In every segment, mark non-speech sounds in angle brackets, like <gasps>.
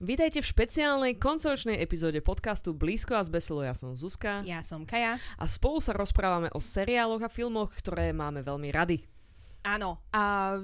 Vítajte v špeciálnej koncoročnej epizóde podcastu Blízko a zbesilo. Ja som Zuzka. Ja som Kaja. A spolu sa rozprávame o seriáloch a filmoch, ktoré máme veľmi rady. Áno. A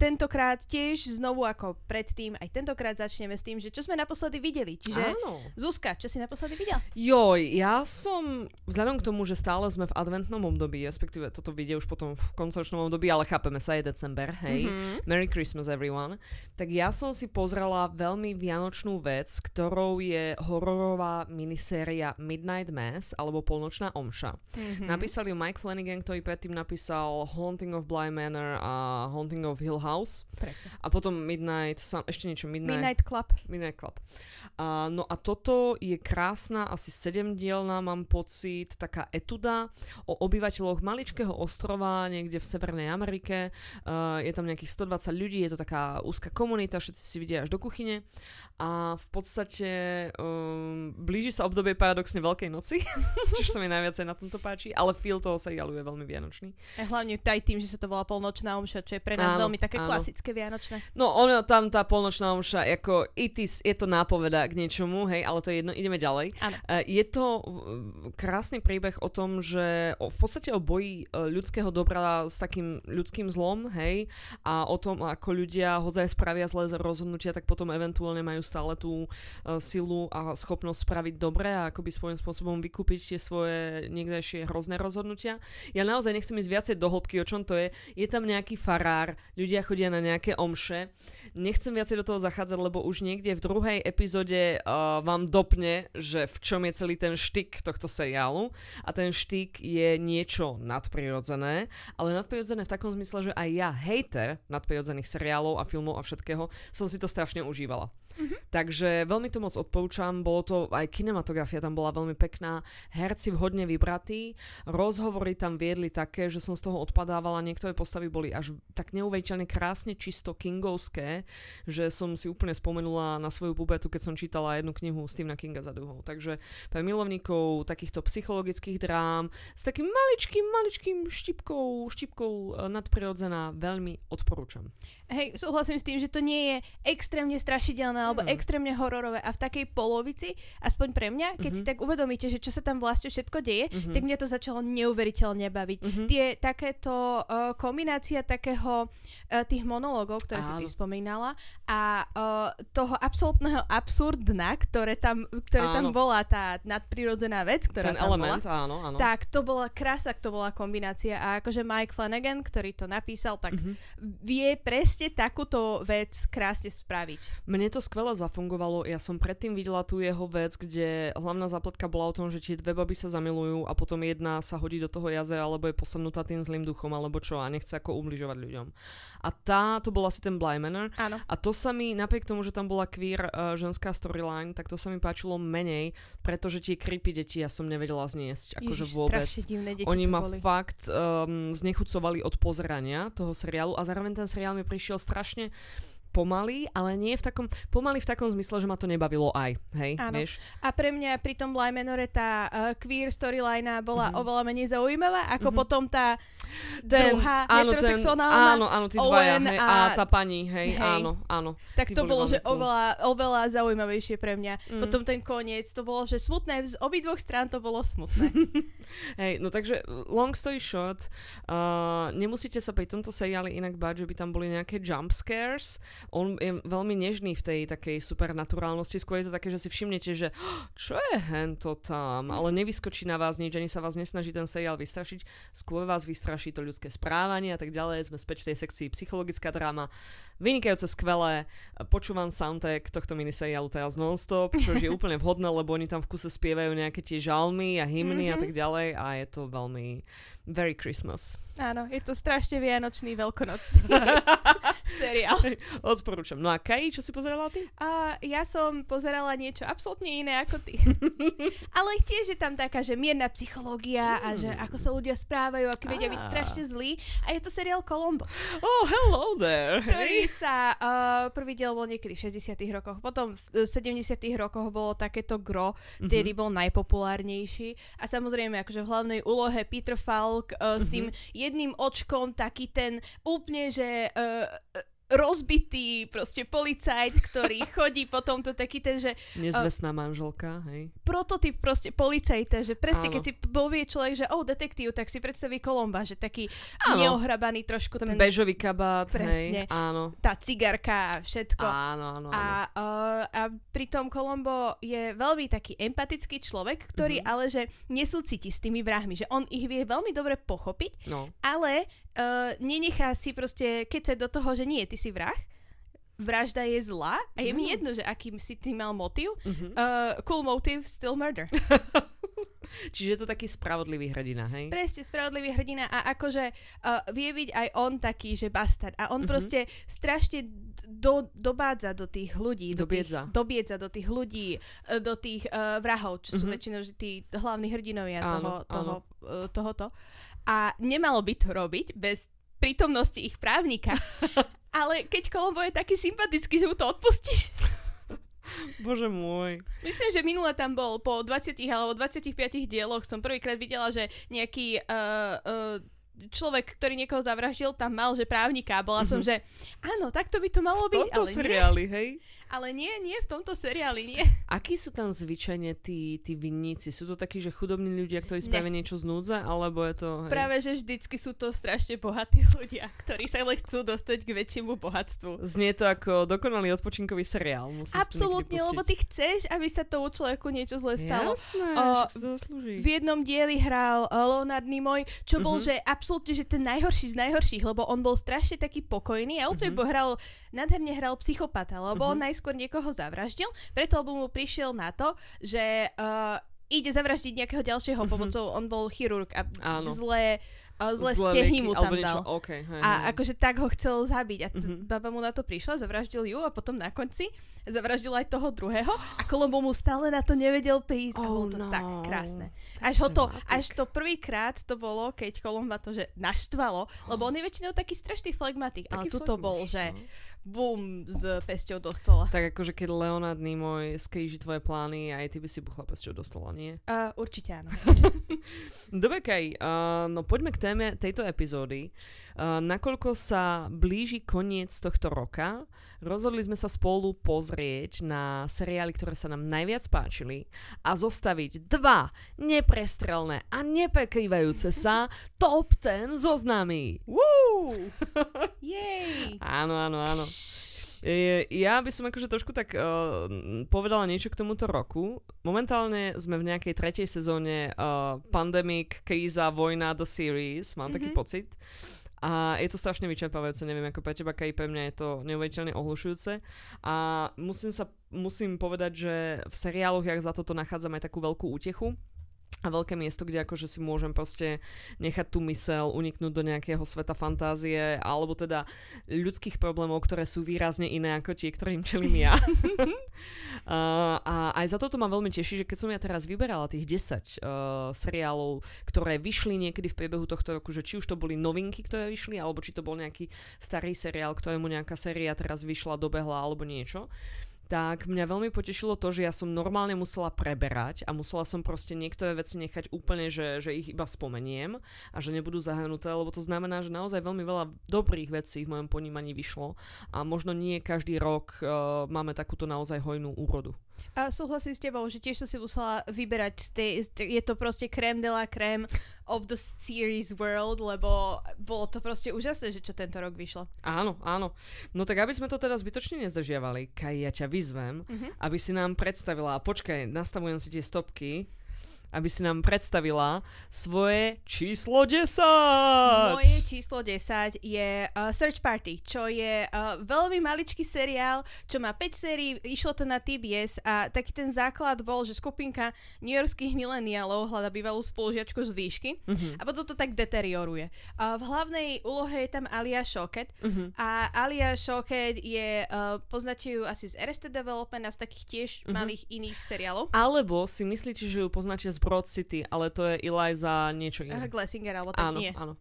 tentokrát tiež znovu ako predtým, aj tentokrát začneme s tým, že čo sme naposledy videli. Čiže Áno. Zuzka, čo si naposledy videl? Joj, ja som, vzhľadom k tomu, že stále sme v adventnom období, respektíve toto vidie už potom v koncoročnom období, ale chápeme sa, je december, hej. Mhm. Merry Christmas everyone. Tak ja som si pozrela veľmi vianočnú vec, ktorou je hororová miniséria Midnight Mass, alebo Polnočná omša. Mhm. Napísal ju Mike Flanagan, ktorý predtým napísal Haunting of Bly Manor a Haunting of Hill House. Presne. A potom Midnight, sam, ešte niečo, Midnight, Midnight Club. Midnight Club. A, no a toto je krásna, asi sedemdielná, mám pocit, taká etuda o obyvateľoch maličkého ostrova niekde v Severnej Amerike. Uh, je tam nejakých 120 ľudí, je to taká úzka komunita, všetci si vidia až do kuchyne. A v podstate um, blíži sa obdobie paradoxne Veľkej noci, <laughs> čo sa mi najviacej na tomto páči, ale feel toho seriálu je veľmi vianočný. A hlavne aj tým, že sa to volá polnočná omša, čo je pre nás Áno, veľmi také áno. klasické vianočné. No ono tam tá polnočná omša, ako it is, je to nápoveda k niečomu, hej, ale to je jedno, ideme ďalej. Áno. Uh, je to krásny príbeh o tom, že o, v podstate o boji uh, ľudského dobra s takým ľudským zlom, hej, a o tom, ako ľudia hodzaj spravia zlé rozhodnutia, tak potom eventuálne majú stále tú uh, silu a schopnosť spraviť dobre a akoby svojím spôsobom vykúpiť tie svoje niekdejšie hrozné rozhodnutia. Ja naozaj nechcem ísť viacej do hĺbky, o čom to je. Je tam nejaký farár, ľudia chodia na nejaké omše. Nechcem viacej do toho zachádzať, lebo už niekde v druhej epizóde uh, vám dopne, že v čom je celý ten štyk tohto seriálu. A ten štyk je niečo nadprirodzené, ale nadprirodzené v takom zmysle, že aj ja, hejter nadprirodzených seriálov a filmov a všetkého, som si to strašne užívala. Takže veľmi to moc odporúčam, bolo to aj kinematografia tam bola veľmi pekná, herci vhodne vybratí, rozhovory tam viedli také, že som z toho odpadávala, niektoré postavy boli až tak neuveriteľne krásne čisto kingovské, že som si úplne spomenula na svoju pubertu, keď som čítala jednu knihu Stephena Kinga za druhou. Takže pre milovníkov takýchto psychologických drám s takým maličkým, maličkým štipkou, štipkou e, nadprirodzená veľmi odporúčam. Hej, súhlasím s tým, že to nie je extrémne strašidelné alebo Mm. extrémne hororové a v takej polovici, aspoň pre mňa, keď si Mhm. tak uvedomíte, že čo sa tam vlastne všetko deje, Mhm. tak mňa to začalo neuveriteľne baviť. Mhm. Tie takéto uh, kombinácia takého uh, tých monológov, ktoré si ty Áno. spomínala a uh, toho absolútneho absurdna, ktoré tam, ktoré tam Áno. bola tá nadprirodzená vec, ktorá Ten tam element, bola. áno, áno. Tak to bola krása, to bola kombinácia a akože Mike Flanagan, ktorý to napísal, tak Mhm. vie presne takúto vec krásne spraviť. Mne to skvele zafungovalo. Ja som predtým videla tú jeho vec, kde hlavná zápletka bola o tom, že tie dve baby sa zamilujú a potom jedna sa hodí do toho jazera, alebo je posadnutá tým zlým duchom, alebo čo a nechce ako ubližovať ľuďom. A tá, to bol asi ten Bly Manor. Áno. A to sa mi, napriek tomu, že tam bola queer uh, ženská storyline, tak to sa mi páčilo menej, pretože tie creepy deti ja som nevedela zniesť. Akože Ježiš, vôbec. divné deti Oni ma boli. fakt um, znechucovali od pozerania toho seriálu a zároveň ten seriál mi prišiel strašne pomalý, ale nie v takom, pomalý v takom zmysle, že ma to nebavilo aj, hej, Áno. vieš? A pre mňa pri tom Bly Manore tá uh, queer storyline bola Mhm. oveľa menej zaujímavá, ako Mhm. potom tá Ten, druhá áno, ten, heterosexuálna áno, áno, tí dvaja, Owen hej, a, a- tá pani, hej, hej. áno, áno. tak to bolo, že cool. oveľa, oveľa zaujímavejšie pre mňa. Mm. Potom ten koniec, to bolo, že smutné, z obidvoch strán to bolo smutné. <laughs> Hej, no takže long story short, uh, nemusíte sa pri tomto seriáli inak báť, že by tam boli nejaké jump scares. On je veľmi nežný v tej takej supernaturálnosti, skôr je to také, že si všimnete, že "Oh, čo je hento tam, ale nevyskočí na vás nič, ani sa vás nesnaží ten seriál vystrašiť, skôr vás vystraší to ľudské správanie a tak ďalej. Sme späť v tej sekcii psychologická dráma. Vynikajúce, skvelé. Počúvam soundtrack tohto miniseriálu teraz non-stop, čo je <laughs> úplne vhodné, lebo oni tam v kuse spievajú nejaké tie žalmy a hymny a Mhm. tak ďalej a je to veľmi very Christmas. Áno, je to strašne vianočný, veľkonočný <laughs> <laughs> seriál. Odporúčam. No a Kai, čo si pozerala ty? A ja som pozerala niečo absolútne iné ako ty. <laughs> Ale tiež je tam taká, že mierna psychológia a že ako sa ľudia správajú, ako vedia byť Á. strašne zlí. A je to seriál Colombo, Oh, hello there. ktorý sa, uh, prvý diel bol niekedy v 60 rokoch, potom v 70 rokoch bolo takéto gro, vtedy bol najpopulárnejší. A samozrejme, akože v hlavnej úlohe Peter Falk uh, s tým jedným očkom, taký ten úplne, že uh, rozbitý proste policajt, ktorý <laughs> chodí po tomto taký ten, že... Nezvestná uh, manželka, hej. Prototyp proste policajta, že presne Áno. keď si povie človek, že oh, detektív, tak si predstaví Kolomba, že taký áno. neohrabaný trošku ten... Ten bežový kabát, presne, hej, áno. Tá cigarka a všetko. Áno, áno, áno. A, uh, a pritom Kolombo je veľmi taký empatický človek, ktorý mm-hmm. ale že nesúciti s tými vrahmi, že on ich vie veľmi dobre pochopiť, no. ale uh, nenechá si proste, keď sa do toho, že nie, ty si vrah, vražda je zlá a je mm. mi jedno, že akým si ty mal motiv. Mm-hmm. Uh, cool motive, still murder. <laughs> Čiže je to taký spravodlivý hrdina, hej? Presne, spravodlivý hrdina a akože uh, vie byť aj on taký, že bastard. A on mm-hmm. proste strašne do, dobádza do tých ľudí. Do dobiedza. Tých, dobiedza do tých ľudí, do tých uh, vrahov, čo mm-hmm. sú mhm. väčšinou že tí hlavní hrdinovia áno, toho, toho, Uh, tohoto. A nemalo by to robiť bez prítomnosti ich právnika. <laughs> Ale keď Kolombo je taký sympatický, že mu to odpustíš. <laughs> Bože môj. Myslím, že minule tam bol po 20 alebo 25 dieloch som prvýkrát videla, že nejaký uh, uh, človek, ktorý niekoho zavraždil, tam mal, že právnika. Bola mm-hmm. som, že áno, takto by to malo byť, ale seriáli, nie. hej? Ale nie, nie v tomto seriáli, nie. Akí sú tam zvyčajne tí, tí vinníci? Sú to takí, že chudobní ľudia, ktorí spravia niečo z núdze, alebo je to... Hej? Práve, že vždycky sú to strašne bohatí <laughs> ľudia, ktorí sa len chcú dostať k väčšiemu bohatstvu. Znie to ako dokonalý odpočinkový seriál. Absolútne, lebo ty chceš, aby sa tomu človeku niečo zle stalo. Jasné, o. V jednom dieli hral Leonard Nimoy, čo bol, uh-huh. že absolútne, že ten najhorší z najhorších, lebo on bol strašne taký pokojný a úplne uh-huh. hral, nádherne hral psychopata, lebo uh-huh. on najskôr niekoho zavraždil, preto lebo mu prišiel na to, že uh, ide zavraždiť nejakého ďalšieho uh-huh. pomocou, on bol chirurg a Áno. zlé uh, zle mu tam dal. Okay, hej, a hej. akože tak ho chcel zabiť. A t- uh-huh. baba mu na to prišla, zavraždil ju a potom na konci zavraždil aj toho druhého a Kolombo mu stále na to nevedel prísť oh, a bolo to no. tak krásne. Až, ho to, až to prvýkrát to bolo, keď Kolomba to že naštvalo, lebo on je väčšinou taký strašný flegmatik, ale tuto bol, že no bum, s pesťou do stola. Tak akože keď Leonard Nimoy skríži tvoje plány, aj ty by si buchla pesťou do stola, nie? Uh, určite áno. <laughs> Dobre, Kaj, uh, no poďme k téme tejto epizódy. Nakoľko sa blíži koniec tohto roka, rozhodli sme sa spolu pozrieť na seriály, ktoré sa nám najviac páčili a zostaviť dva neprestrelné a neprekrývajúce sa top 10 zoznamy. Woo! <laughs> Yay! áno, áno, áno. Ja by som akože trošku tak uh, povedala niečo k tomuto roku. Momentálne sme v nejakej tretej sezóne uh, Pandemic, kríza, vojna, The Series, mám mm-hmm. taký mhm. pocit. A je to strašne vyčerpávajúce, neviem ako pre teba, kaj pre mňa je to neuveriteľne ohlušujúce. A musím sa musím povedať, že v seriáloch, jak za toto nachádzam aj takú veľkú útechu, a veľké miesto, kde akože si môžem proste nechať tú mysel uniknúť do nejakého sveta fantázie alebo teda ľudských problémov, ktoré sú výrazne iné ako tie, ktorým čelím ja. <laughs> uh, a aj za toto ma veľmi teší, že keď som ja teraz vyberala tých 10 uh, seriálov, ktoré vyšli niekedy v priebehu tohto roku, že či už to boli novinky, ktoré vyšli, alebo či to bol nejaký starý seriál, ktorému nejaká séria teraz vyšla, dobehla alebo niečo, tak mňa veľmi potešilo to, že ja som normálne musela preberať a musela som proste niektoré veci nechať úplne, že, že ich iba spomeniem a že nebudú zahrnuté, lebo to znamená, že naozaj veľmi veľa dobrých vecí v mojom ponímaní vyšlo a možno nie každý rok uh, máme takúto naozaj hojnú úrodu. A súhlasím s tebou, že tiež som si musela vyberať, z tej, je to proste krém de la krém of the series world, lebo bolo to proste úžasné, že čo tento rok vyšlo. Áno, áno. No tak aby sme to teda zbytočne nezdržiavali, Kaj, ja ťa vyzvem, uh-huh. aby si nám predstavila, počkaj, nastavujem si tie stopky, aby si nám predstavila svoje číslo 10. Moje číslo 10 je uh, Search Party, čo je uh, veľmi maličký seriál, čo má 5 sérií, išlo to na TBS a taký ten základ bol, že skupinka newyorských mileniálov hľada bývalú spolužiačku z výšky uh-huh. a potom to tak deterioruje. Uh, v hlavnej úlohe je tam Alia Shoket uh-huh. a Alia Shoket je, uh, poznáte ju asi z Arrested Development a z takých tiež uh-huh. malých iných seriálov. Alebo si myslíte, že ju poznáte z Broad City, ale to je Eliza niečo iné. Uh, Glessinger, alebo tak áno, nie. Áno,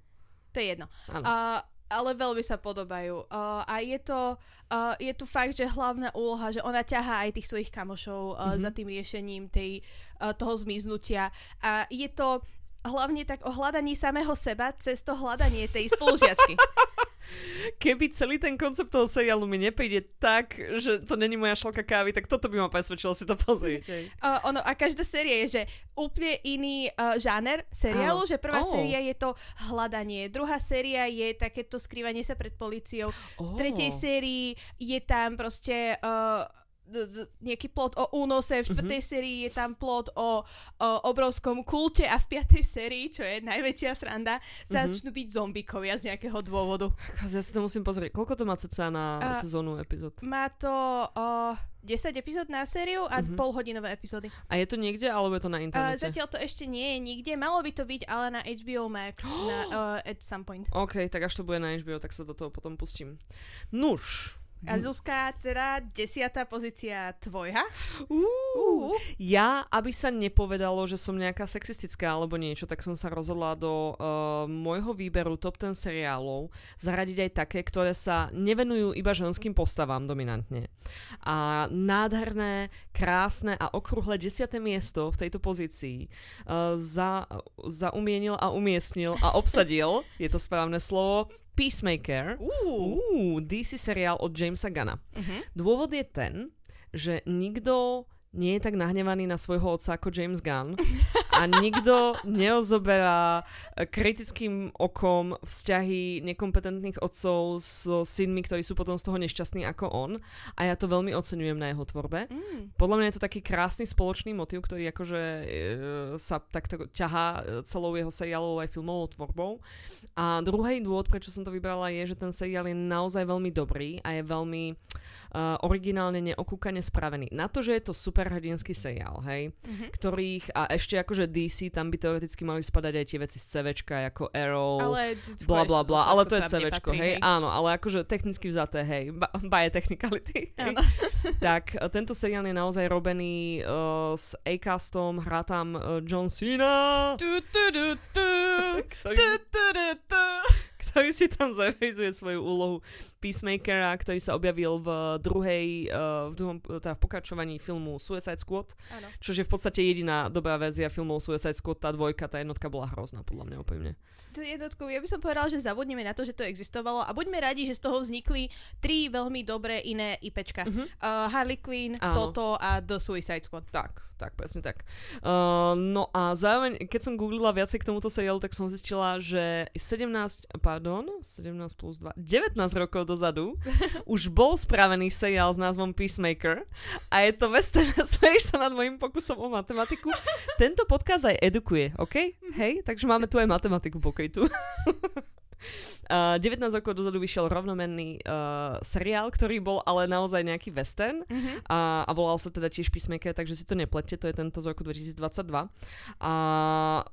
To je jedno. Áno. Uh, ale veľmi sa podobajú. Uh, a je to, uh, je tu fakt, že hlavná úloha, že ona ťahá aj tých svojich kamošov uh, mm-hmm. za tým riešením tej, uh, toho zmiznutia. A je to hlavne tak o hľadaní samého seba cez to hľadanie tej spolužiačky. <laughs> keby celý ten koncept toho seriálu mi nepríde tak, že to není moja šalka kávy, tak toto by ma presvedčilo si to pozrieť. <laughs> Uh, ono, a každá séria je, že úplne iný uh, žáner seriálu, Áno. že prvá oh. séria je to hľadanie, druhá séria je takéto skrývanie sa pred policiou, oh. v tretej sérii je tam proste uh, nejaký plot o únose, v štvrtej mm-hmm. sérii je tam plot o, o obrovskom kulte a v piatej sérii, čo je najväčšia sranda, mm-hmm. začnú byť zombikovia z nejakého dôvodu. Ja si to musím pozrieť. Koľko to má ceca na uh, sezónu epizód? Má to uh, 10 epizód na sériu a mm-hmm. polhodinové epizódy. A je to niekde, alebo je to na internete? Uh, zatiaľ to ešte nie je nikde. Malo by to byť ale na HBO Max na, uh, <gasps> at some point. OK, tak až to bude na HBO, tak sa do toho potom pustím. Nuž, a Zuzka, teda desiatá pozícia tvoja? Uh, uh. Ja, aby sa nepovedalo, že som nejaká sexistická alebo niečo, tak som sa rozhodla do uh, môjho výberu top 10 seriálov zaradiť aj také, ktoré sa nevenujú iba ženským postavám dominantne. A nádherné, krásne a okrúhle desiaté miesto v tejto pozícii uh, za, zaumienil a umiestnil a obsadil, je to správne slovo, Peacemaker. Uh. Uh, DC seriál od Jamesa Gana. Uh-huh. Dôvod je ten, že nikto nie je tak nahnevaný na svojho otca ako James Gunn <laughs> a nikto neozoberá eh, kritickým okom vzťahy nekompetentných otcov so synmi, ktorí sú potom z toho nešťastní ako on a ja to veľmi oceňujem na jeho tvorbe. Mm. Podľa mňa je to taký krásny spoločný motiv, ktorý akože e, sa takto ťahá eh, celou jeho seriálovou aj filmovou tvorbou. A druhý dôvod, prečo som to vybrala, je, že ten seriál je naozaj veľmi dobrý a je veľmi uh, originálne neokúkane spravený. Na to, že je to superhrdinský seriál, hej, mm-hmm. ktorých, a ešte akože DC, tam by teoreticky mali spadať aj tie veci z CVčka, ako Arrow, ale bla bla bla, ale to je CVčko, hej, áno, ale akože technicky vzaté, hej, baje technicality, <laughs> <laughs> tak uh, tento seriál je naozaj robený uh, s A-castom, hrá tam uh, John Cena, tu, tu, tu, tu, <laughs> ktorý... tu, tu, tu, tu. Ktorý si tam zavezuje svoju úlohu Peacemakera, ktorý sa objavil v druhej, uh, v druhom, teda v pokračovaní filmu Suicide Squad, ano. čo je v podstate jediná dobrá verzia filmov Suicide Squad, tá dvojka, tá jednotka bola hrozná, podľa mňa úplne. To jednotku, ja by som povedal, že zabudneme na to, že to existovalo a buďme radi, že z toho vznikli tri veľmi dobré iné IPčka. Uh-huh. Uh, Harley Quinn, Áno. Toto a The Suicide Squad. Tak tak, presne tak. Uh, no a zároveň, keď som googlila viacej k tomuto seriálu, tak som zistila, že 17, pardon, 17 plus 2, 19 rokov dozadu <laughs> už bol spravený seriál s názvom Peacemaker a je to western, <laughs> smeješ sa nad mojim pokusom o matematiku. <laughs> Tento podcast aj edukuje, OK? Hej, takže máme tu aj matematiku pokrytu. <laughs> Uh, 19 rokov dozadu vyšiel rovnomenný uh, seriál, ktorý bol ale naozaj nejaký western uh-huh. a, a volal sa teda tiež Peacemaker, takže si to neplete, to je tento z roku 2022. A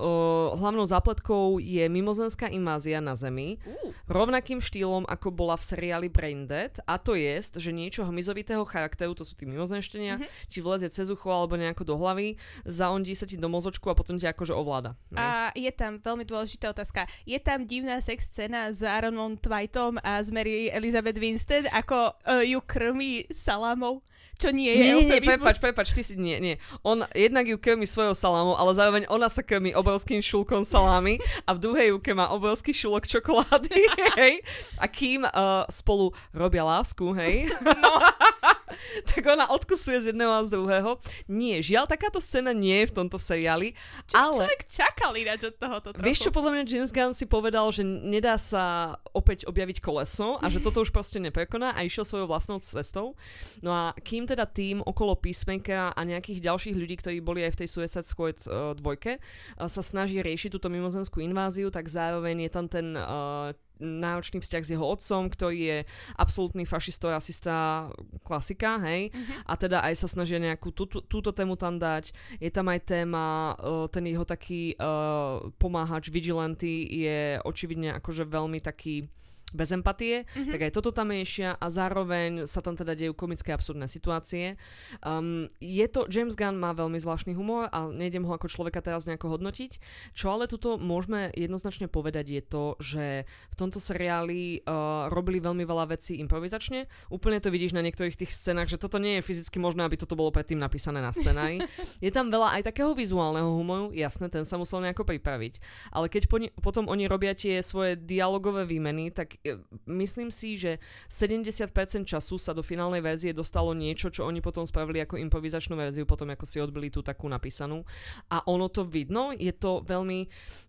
uh, hlavnou zápletkou je mimozemská invázia na Zemi, uh. rovnakým štýlom, ako bola v seriáli Braindead, a to je, že niečo hmyzovitého charakteru, to sú tí mimozemštenia, uh-huh. ti vlezie cez ucho alebo nejako do hlavy, zaondí sa ti do mozočku a potom ťa akože ovláda. Ne? A je tam veľmi dôležitá otázka. Je tam divná sex scéna z Aaronom Twightom a s Mary Elizabeth Winstead, ako uh, ju krmí salámou čo nie je Nie, nie, nie, prepač, prepač, ty si, nie, nie. On jednak ju krmí svojou salámou, ale zároveň ona sa krmí obrovským šulkom salámy a v druhej ruke má obrovský šulok čokolády, <laughs> hej. A kým uh, spolu robia lásku, hej. No. <laughs> <laughs> tak ona odkusuje z jedného a z druhého. Nie, žiaľ, takáto scéna nie je v tomto seriáli. Čo ale... človek čakal ináč od tohoto trochu. Vieš čo, podľa mňa James Gunn si povedal, že nedá sa opäť objaviť koleso a že toto už proste neprekoná a išiel svojou vlastnou cestou. No a kým teda tým okolo Peacemakera a nejakých ďalších ľudí, ktorí boli aj v tej Suicide Squad uh, dvojke, uh, sa snaží riešiť túto mimozemskú inváziu, tak zároveň je tam ten uh, náročný vzťah s jeho otcom, ktorý je absolútny fašisto, rasista, klasika, hej. Uh-huh. A teda aj sa snažia nejakú tú, tú, túto tému tam dať. Je tam aj téma, uh, ten jeho taký uh, pomáhač, vigilanty je očividne akože veľmi taký bez empatie, mm-hmm. tak aj toto tam riešia a zároveň sa tam teda dejú komické absurdné situácie. Um, je to, James Gunn má veľmi zvláštny humor a nejdem ho ako človeka teraz nejako hodnotiť. Čo ale tuto môžeme jednoznačne povedať je to, že v tomto seriáli uh, robili veľmi veľa vecí improvizačne. Úplne to vidíš na niektorých tých scénach, že toto nie je fyzicky možné, aby toto bolo predtým napísané na scenári. <laughs> je tam veľa aj takého vizuálneho humoru, jasné, ten sa musel nejako pripraviť. Ale keď po, potom oni robia tie svoje dialogové výmeny, tak myslím si, že 70% času sa do finálnej verzie dostalo niečo, čo oni potom spravili ako improvizačnú verziu, potom ako si odbili tú takú napísanú. A ono to vidno, je to veľmi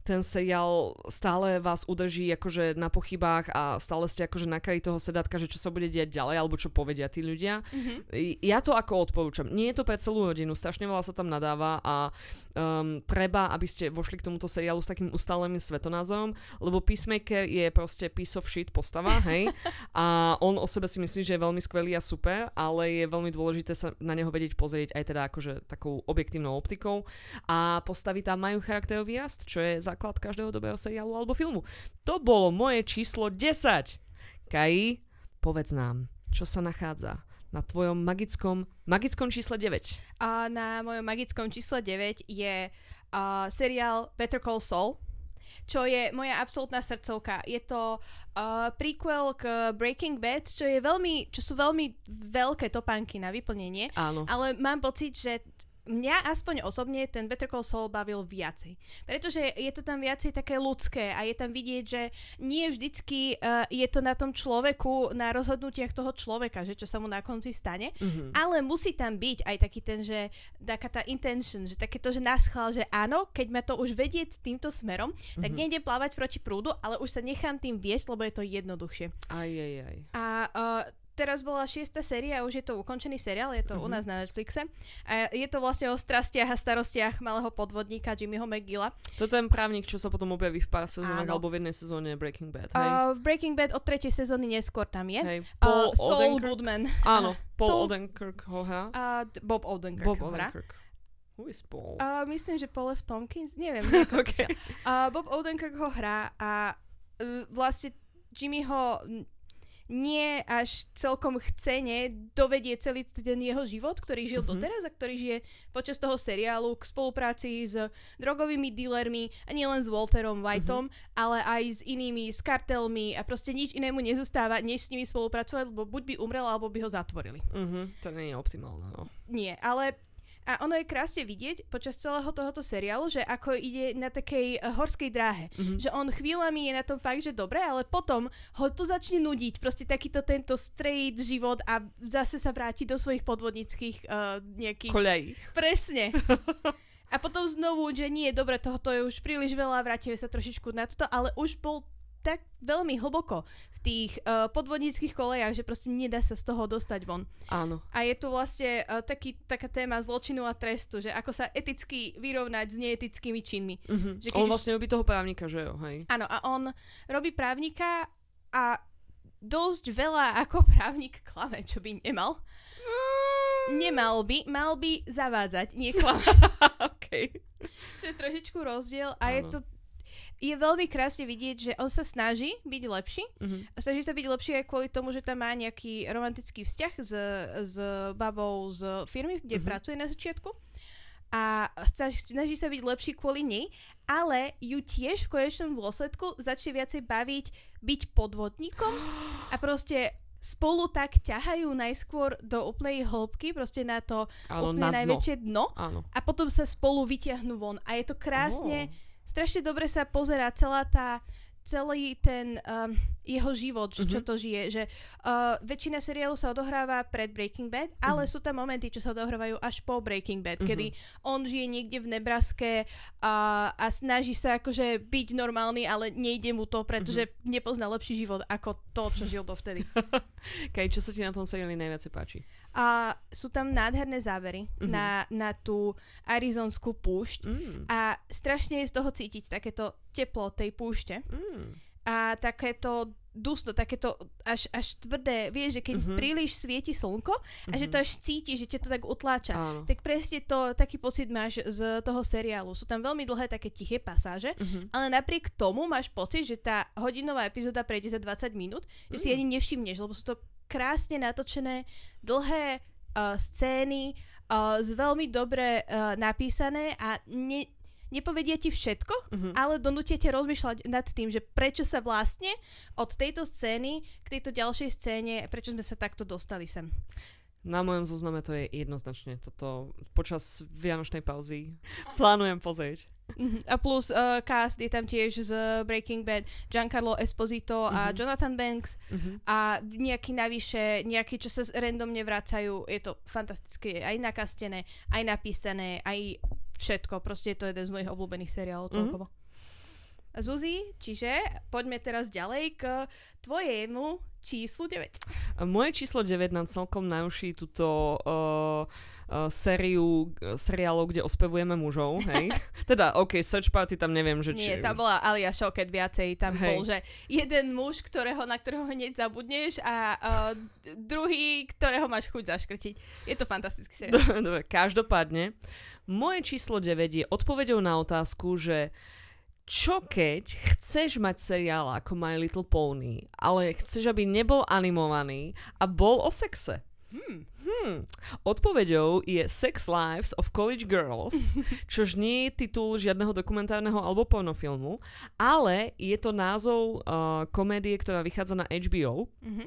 ten seriál stále vás udrží akože na pochybách a stále ste akože na kraji toho sedatka, že čo sa bude diať ďalej, alebo čo povedia tí ľudia. Mm-hmm. Ja to ako odporúčam. Nie je to pre celú hodinu, strašne veľa sa tam nadáva a um, treba, aby ste vošli k tomuto seriálu s takým ustáleným svetonázorom, lebo Peacemaker je proste piece of shit postava, hej? <laughs> A on o sebe si myslí, že je veľmi skvelý a super, ale je veľmi dôležité sa na neho vedieť pozrieť aj teda akože takou objektívnou optikou. A postavy tam majú charakterový rast, čo je za základ každého dobrého seriálu alebo filmu. To bolo moje číslo 10. Kai, povedz nám, čo sa nachádza na tvojom magickom, magickom čísle 9. A na mojom magickom čísle 9 je uh, seriál Better Call Saul, čo je moja absolútna srdcovka. Je to uh, prequel k Breaking Bad, čo je veľmi, čo sú veľmi veľké topánky na vyplnenie. Áno. Ale mám pocit, že mňa aspoň osobne ten Better Call Saul bavil viacej. Pretože je to tam viacej také ľudské a je tam vidieť, že nie vždycky uh, je to na tom človeku, na rozhodnutiach toho človeka, že čo sa mu na konci stane, mm-hmm. ale musí tam byť aj taký ten, že taká tá intention, že takéto, že naschval, že áno, keď ma to už vedie týmto smerom, mm-hmm. tak mhm. nejdem plávať proti prúdu, ale už sa nechám tým viesť, lebo je to jednoduchšie. Aj, aj, aj. A uh, teraz bola šiesta séria, už je to ukončený seriál, je to uh-huh. u mhm. nás na Netflixe. A je to vlastne o strastiach a starostiach malého podvodníka Jimmyho McGilla. To je ten právnik, čo sa potom objaví v pár sezónach alebo v jednej sezóne Breaking Bad, hej? Uh, Breaking Bad od tretej sezóny neskôr tam je. Hej. Paul uh, Saul Goodman. Áno, <laughs> Paul Soul... Odenkirk ho hrá. Uh, Bob Odenkirk Bob. Odenkirk. Who is Paul? Uh, myslím, že Paul F. Tompkins, neviem. <laughs> okay. uh, Bob Odenkirk ho hrá a uh, vlastne Jimmy ho nie až celkom chcene dovedie celý ten jeho život, ktorý žil mm-hmm. doteraz a ktorý žije počas toho seriálu k spolupráci s drogovými dealermi a nielen s Walterom Whiteom, mm-hmm. ale aj s inými, s kartelmi a proste nič inému nezostáva, než s nimi spolupracovať, lebo buď by umrel, alebo by ho zatvorili. Mm-hmm. To nie je optimálne, no. Nie, ale a ono je krásne vidieť počas celého tohoto seriálu, že ako ide na takej uh, horskej dráhe. Mm-hmm. Že on chvíľami je na tom fakt, že dobre, ale potom ho tu začne nudiť. Proste takýto tento straight život a zase sa vráti do svojich podvodnických uh, nejakých... Koľají. Presne. <laughs> A potom znovu, že nie, dobre, tohoto je už príliš veľa, vrátime sa trošičku na toto, ale už bol tak veľmi hlboko v tých uh, podvodníckých kolejach, že proste nedá sa z toho dostať von. Áno. A je tu vlastne uh, taký, taká téma zločinu a trestu, že ako sa eticky vyrovnať s neetickými činmi. Uh-huh. Že on vlastne robí toho právnika, že jo, hej? Áno, a on robí právnika a dosť veľa ako <laughs> právnik klame, čo by nemal. Nemal by, mal by zavádzať, nie <laughs> klamať. okay. Čo je trošičku rozdiel a ano. je to je veľmi krásne vidieť, že on sa snaží byť lepší. Uh-huh. A snaží sa byť lepší aj kvôli tomu, že tam má nejaký romantický vzťah s, s babou z firmy, kde uh-huh. pracuje na začiatku. A snaží sa byť lepší kvôli nej, ale ju tiež v konečnom dôsledku začne viacej baviť byť podvodníkom a <gasps> proste spolu tak ťahajú najskôr do úplnej hĺbky, proste na to Áno, úplne na najväčšie dno, dno a potom sa spolu vyťahnú von. A je to krásne... Oh strašne dobre sa pozerá celá tá celý ten um, jeho život, že čo mhm. to žije, že uh, väčšina seriálu sa odohráva pred Breaking Bad, ale uh-huh. sú tam momenty, čo sa odohrávajú až po Breaking Bad, kedy on žije niekde v Nebraske a, a snaží sa akože byť normálny, ale nejde mu to, pretože nepozná lepší život ako to, čo žil dovtedy. <laughs> Kaj, čo sa ti na tom seriáli najviac páči? A sú tam nádherné závery uh-huh. na, na tú arizonskú púšť mm. a strašne je z toho cítiť takéto teplo tej púšte. Mm. A takéto dusto, takéto až, až tvrdé, vieš, že keď uh-huh. príliš svieti slnko a uh-huh. že to až cíti, že ťa to tak utláča. Áno. Tak presne to, taký pocit máš z toho seriálu. Sú tam veľmi dlhé také tiché pasáže, uh-huh. ale napriek tomu máš pocit, že tá hodinová epizóda prejde za 20 minút, uh-huh. že si ani nevšimneš, lebo sú to krásne natočené, dlhé uh, scény, uh, z veľmi dobre uh, napísané a ne, nepovedia ti všetko, uh-huh. ale donútia ťa rozmýšľať nad tým, že prečo sa vlastne od tejto scény k tejto ďalšej scéne, prečo sme sa takto dostali sem. Na mojom zozname to je jednoznačne toto počas vianočnej pauzy <laughs> plánujem pozrieť. Mhm. A plus uh, cast je tam tiež z Breaking Bad Giancarlo Esposito a Mhm. Jonathan Banks Mhm. a nejaký navyše, nejakí, čo sa randomne vracajú. Je to fantastické, aj nakastené, aj napísané, aj všetko. Proste je to jeden z mojich obľúbených seriálov Mhm. celkovo. A Zuzi, čiže poďme teraz ďalej k tvojemu číslu 9. A Moje číslo 9 nám celkom nauší túto uh, uh, sériu uh, seriálov, kde ospevujeme mužov, hej? <laughs> teda, OK, Search Party tam neviem, že či... Nie, tam bola Alia Šoket viacej. Tam Hej. bol, že jeden muž, ktorého, na ktorého hneď zabudneš a uh, druhý, ktorého máš chuť zaškrtiť. Je to fantastický seriál. <laughs> Dobre, dobre, každopádne, moje číslo 9 je odpovedou na otázku, že čo keď chceš mať seriál ako My Little Pony, ale chceš, aby nebol animovaný a bol o sexe? Hmm. Hmm. Odpovedou je Sex Lives of College Girls, <laughs> čož nie je titul žiadneho dokumentárneho alebo pornofilmu, ale je to názov uh, komédie, ktorá vychádza na HBO. Mhm.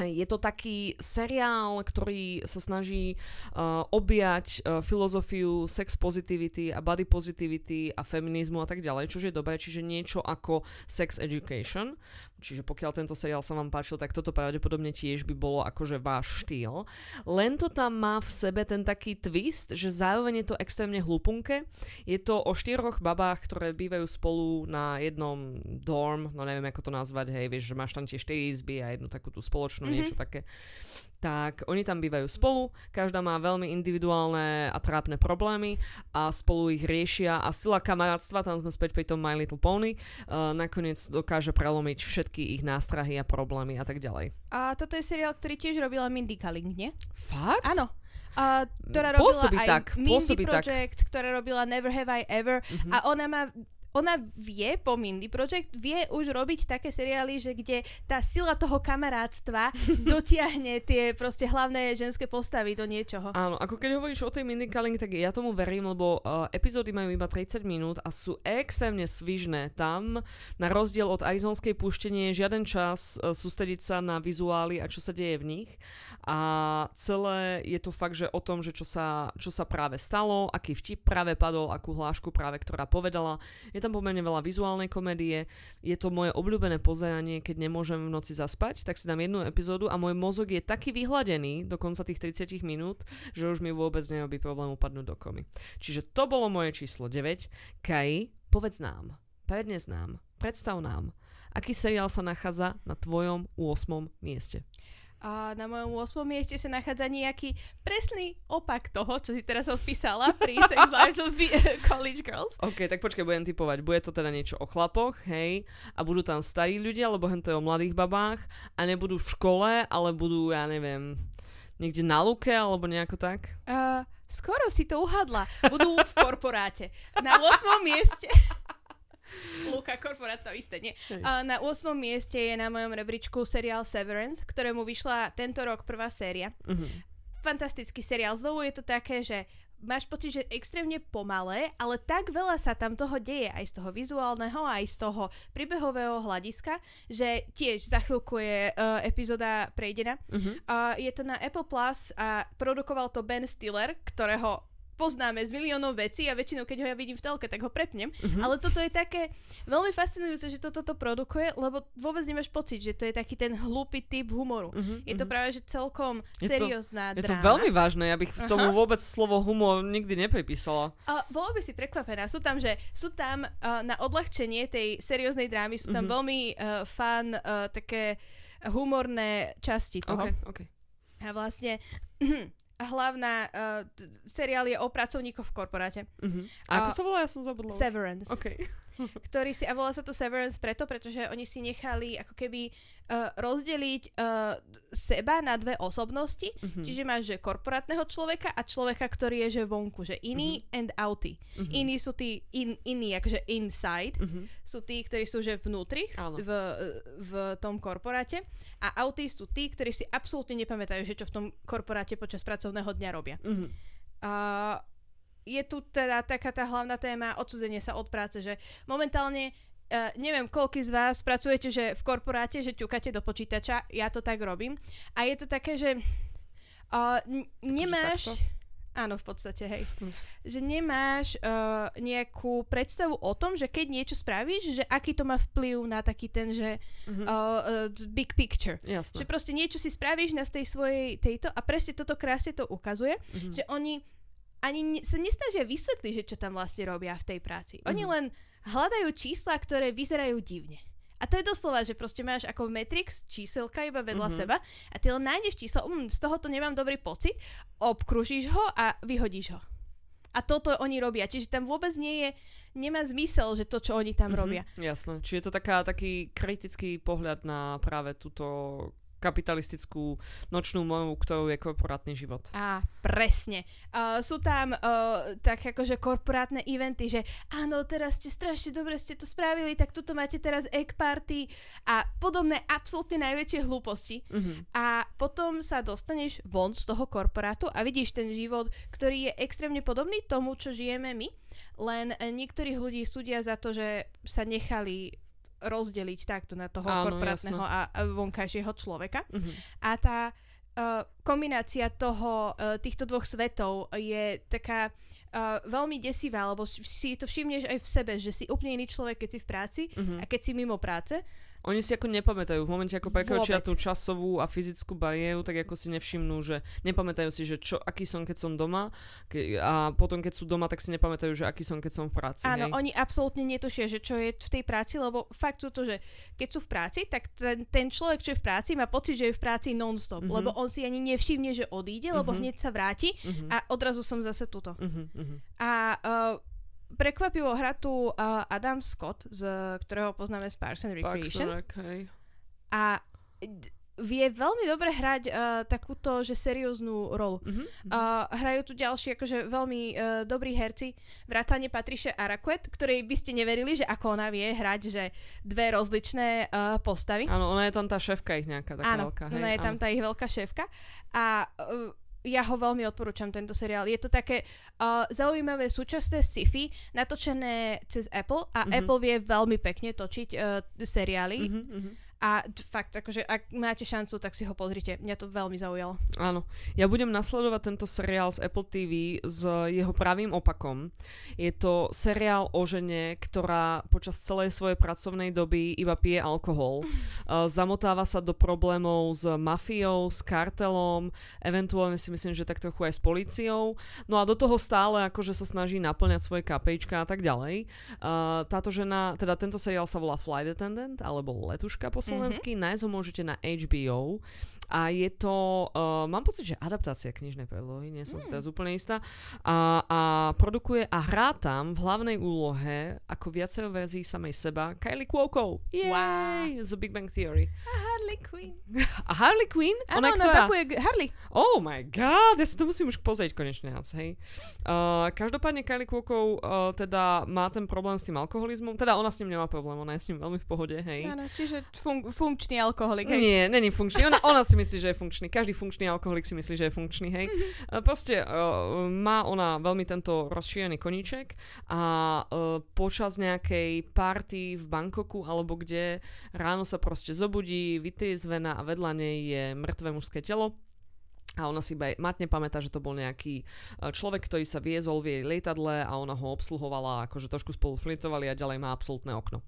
Je to taký seriál, ktorý sa snaží uh, objať uh, filozofiu sex positivity a body positivity a feminizmu a tak ďalej, čo je dobré, čiže niečo ako sex education. Čiže pokiaľ tento seriál sa vám páčil, tak toto pravdepodobne tiež by bolo akože váš štýl. Len to tam má v sebe ten taký twist, že zároveň je to extrémne hlupunké. Je to o štyroch babách, ktoré bývajú spolu na jednom dorm, no neviem ako to nazvať, hej, vieš, že máš tam tie štyri izby a jednu takú tú spoločnú, Mhm. niečo také. Tak oni tam bývajú spolu, každá má veľmi individuálne a trápne problémy a spolu ich riešia a sila kamarátstva, tam sme späť pri tom My Little Pony, uh, nakoniec dokáže prelomiť všetky ich nástrahy a problémy a tak ďalej. A toto je seriál, ktorý tiež robila Mindy Kaling, nie? Fakt? Áno. A, ktorá robila Pôsobí aj tak, Mindy pôsobí tak. Project, ktorá robila Never Have I Ever. Mhm. A ona má ona vie po Mindy Project, vie už robiť také seriály, že kde tá sila toho kamarátstva <laughs> dotiahne tie proste hlavné ženské postavy do niečoho. Áno, ako keď hovoríš o tej Mindy Kaling, tak ja tomu verím, lebo uh, epizódy majú iba 30 minút a sú extrémne svižné. Tam, na rozdiel od Arizonskej púšte, nie je žiaden čas uh, sústrediť sa na vizuály a čo sa deje v nich. A celé je to fakt, že o tom, že čo sa, čo sa práve stalo, aký vtip práve padol, akú hlášku práve ktorá povedala. Je tam pomerne veľa vizuálnej komédie. Je to moje obľúbené pozeranie, keď nemôžem v noci zaspať, tak si dám jednu epizódu a môj mozog je taký vyhladený do konca tých 30 minút, že už mi vôbec nerobí problém upadnúť do komy. Čiže to bolo moje číslo 9. Kai, povedz nám, prednes nám, predstav nám, aký seriál sa nachádza na tvojom 8. mieste. A na mojom 8. mieste sa nachádza nejaký presný opak toho, čo si teraz odpísala pri Sex <laughs> Lives of <laughs> College Girls. OK, tak počkaj, budem typovať. Bude to teda niečo o chlapoch, hej, a budú tam starí ľudia, lebo hen to je o mladých babách a nebudú v škole, ale budú, ja neviem, niekde na luke alebo nejako tak. Uh, skoro si to uhadla. Budú v korporáte. Na 8. mieste... <laughs> Luka, korporát to isté, nie. A na 8. mieste je na mojom rebríčku seriál Severance, ktorému vyšla tento rok prvá séria. Mhm. Fantastický seriál. Znovu je to také, že máš pocit, že extrémne pomalé, ale tak veľa sa tam toho deje, aj z toho vizuálneho, aj z toho príbehového hľadiska, že tiež za chvíľku je uh, epizóda prejdená. Mhm. Uh, je to na Apple Plus a produkoval to Ben Stiller, ktorého poznáme z miliónov vecí a väčšinou, keď ho ja vidím v telke, tak ho prepnem. Mhm. Ale toto je také veľmi fascinujúce, že toto to produkuje, lebo vôbec nemáš pocit, že to je taký ten hlúpy typ humoru. Mhm, Je to mhm. práve, že celkom Je to- seriózna Je to dráma. veľmi vážne, ja bych Aha. tomu vôbec slovo humor nikdy nepripísala. A bolo by si prekvapená. Sú tam, že sú tam uh, na odľahčenie tej serióznej drámy, sú tam Mhm. veľmi uh, fun, uh, také humorné časti toho. OK, OK. A vlastne hlavná uh, seriál je o pracovníkoch v korporáte. Mhm. A ako A- sa volá? Ja som zabudla. Severance. OK. <laughs> ktorý si, a volá sa to Severance preto, pretože oni si nechali ako keby uh, rozdeliť uh, seba na dve osobnosti. Mhm. Čiže máš, že korporátneho človeka a človeka, ktorý je, že vonku, že iný and outy. Mhm. Iní sú tí in, iní, akože inside, Mhm. sú tí, ktorí sú, že vnútri, Áno. v, v tom korporáte a outy sú tí, ktorí si absolútne nepamätajú, že čo v tom korporáte počas pracovného dňa robia. Mhm. A je tu teda taká tá hlavná téma odsudzenie sa od práce, že momentálne Uh, neviem, koľko z vás pracujete že v korporáte, že ťukáte do počítača, ja to tak robím. A je to také, že uh, n- nemáš... takto? Áno, v podstate, hej. Hm. Že nemáš uh, nejakú predstavu o tom, že keď niečo spravíš, že aký to má vplyv na taký ten, že uh, uh, big picture. Jasné. Že proste niečo si spravíš na tej svojej tejto a presne toto krásne to ukazuje, Mhm. že oni ani sa nesnažia vysvetliť, že čo tam vlastne robia v tej práci. Oni Mhm. len hľadajú čísla, ktoré vyzerajú divne. A to je doslova, že proste máš ako Matrix číselka iba vedľa Mhm. seba a ty len nájdeš číslo, um, z tohoto nemám dobrý pocit, obkružíš ho a vyhodíš ho. A toto oni robia. Čiže tam vôbec nie je, nemá zmysel, že to, čo oni tam Mhm, robia. Jasné. Čiže je to taká, taký kritický pohľad na práve túto kapitalistickú nočnú moru, ktorou je korporátny život. Á, presne. Uh, sú tam uh, tak akože korporátne eventy, že áno, teraz ste strašne dobre ste to spravili, tak tuto máte teraz egg party a podobné absolútne najväčšie hlúposti. Mhm. A potom sa dostaneš von z toho korporátu a vidíš ten život, ktorý je extrémne podobný tomu, čo žijeme my, len niektorých ľudí súdia za to, že sa nechali rozdeliť takto na toho Áno, korporátneho a a vonkajšieho človeka. Mhm. A tá uh, kombinácia toho, uh, týchto dvoch svetov je taká uh, veľmi desivá, lebo si- to všimneš aj v sebe, že si úplne iný človek, keď si v práci Mhm. a keď si mimo práce. Oni si ako nepamätajú, v momente ako prekročia tú časovú a fyzickú bariéru, tak ako si nevšimnú, že nepamätajú si, že čo, aký som, keď som doma ke, a potom, keď sú doma, tak si nepamätajú, že aký som, keď som v práci. Áno, hej? oni absolútne netušia, že čo je v tej práci, lebo fakt sú to, že keď sú v práci, tak ten, ten človek, čo je v práci, má pocit, že je v práci non-stop, Mhm. lebo on si ani nevšimne, že odíde, lebo Mhm. hneď sa vráti Mhm. a odrazu som zase tuto. Mhm, mhm. A uh, prekvapivo hrá tu uh, Adam Scott, z ktorého poznáme z Parks and Recreation. Parks and Rec, hej. A d- vie veľmi dobre hrať uh, takúto, že serióznu rolu. Mhm, mhm. Uh, hrajú tu ďalší akože veľmi uh, dobrí herci, vrátane Patricia Araquet, ktorej by ste neverili, že ako ona vie hrať, že dve rozličné uh, postavy. Áno, ona je tam tá šéfka ich nejaká taká Áno, veľká. Hej? ona je tam áno. tá ich veľká šéfka. A uh, ja ho veľmi odporúčam, tento seriál. Je to také uh, zaujímavé súčasné sci-fi, natočené cez Apple a Mhm. Apple vie veľmi pekne točiť uh, seriály. Mhm, mhm. A fakt, akože ak máte šancu, tak si ho pozrite. Mňa to veľmi zaujalo. Áno. Ja budem nasledovať tento seriál z Apple TV s jeho pravým opakom. Je to seriál o žene, ktorá počas celej svojej pracovnej doby iba pije alkohol. <laughs> Uh, zamotáva sa do problémov s mafiou, s kartelom, eventuálne si myslím, že tak trochu aj s políciou. No a do toho stále akože sa snaží naplňať svoje kapejčka a tak ďalej. Uh, táto žena, teda tento seriál sa volá Flight Attendant, alebo Letuška po slovensky. Mm-hmm. Nájsť ho môžete na HBO. A je to, uh, mám pocit, že adaptácia knižnej predlohy, nie som si Mm. teraz úplne istá. A, a produkuje a hrá tam v hlavnej úlohe, ako viacero verzií samej seba, Kylie Cuoco. Yay! Wow. Z Big Bang Theory. A Harley Quinn. <laughs> A Harley Quinn? Áno, Ona ona ktorá? tapuje g- Harley. Oh my god, ja si to musím už pozrieť konečne hej. Uh, každopádne Kylie Cuoco uh, teda má ten problém s tým alkoholizmom, teda ona s ním nemá problém, ona je s ním veľmi v pohode, hej. Áno, čiže fun- funkčný alkoholik. Hej. Nie, není funkčný. Ona, ona si myslí, že je funkčný. Každý funkčný alkoholik si myslí, že je funkčný, hej. Mhm. Uh, Proste uh, má ona veľmi tento rozšírený koníček a uh, počas nejakej party v Bangkoku alebo kde ráno sa proste zobudí, vytriezvená a vedľa nej je mŕtve mužské telo. A ona si iba matne pamätá, že to bol nejaký e, človek, ktorý sa viezol v jej lietadle a ona ho obsluhovala, akože trošku spolu flirtovali a ďalej má absolútne okno.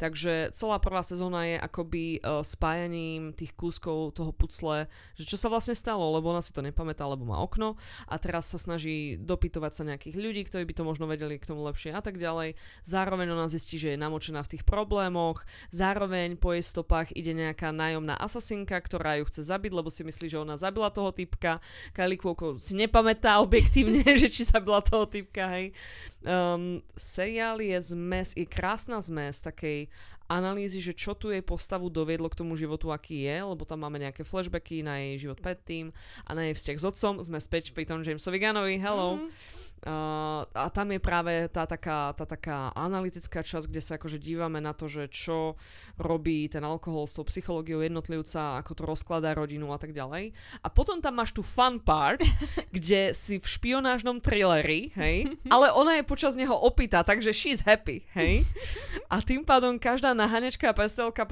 Takže celá prvá sezóna je akoby uh, spájaním tých kúskov toho pucle, že čo sa vlastne stalo, lebo ona si to nepamätá, lebo má okno a teraz sa snaží dopytovať sa nejakých ľudí, ktorí by to možno vedeli k tomu lepšie a tak ďalej. Zároveň ona zistí, že je namočená v tých problémoch, zároveň po jej stopách ide nejaká nájomná asasinka, ktorá ju chce zabiť, lebo si myslí, že ona zabila toho typka. Kylie Cuoco si nepamätá objektívne, <laughs> že či zabila toho typka, hej. Um, seriál je zmes, je krásna zmes takej analýzy, že čo tu jej postavu doviedlo k tomu životu, aký je, lebo tam máme nejaké flashbacky na jej život predtým a na jej vzťah s otcom. Sme späť pri tom Jamesovi Gunnovi, hello. Mhm. Uh, a tam je práve tá taká, tá taká analytická časť, kde sa akože dívame na to, že čo robí ten alkohol s tou psychológiou jednotlivca, ako to rozkladá rodinu a tak ďalej. A potom tam máš tu fun part, <laughs> kde si v špionážnom thrilleri, hej, ale ona je počas neho opýta, takže she's happy, hej. <laughs> A tým pádom každá nahanečka a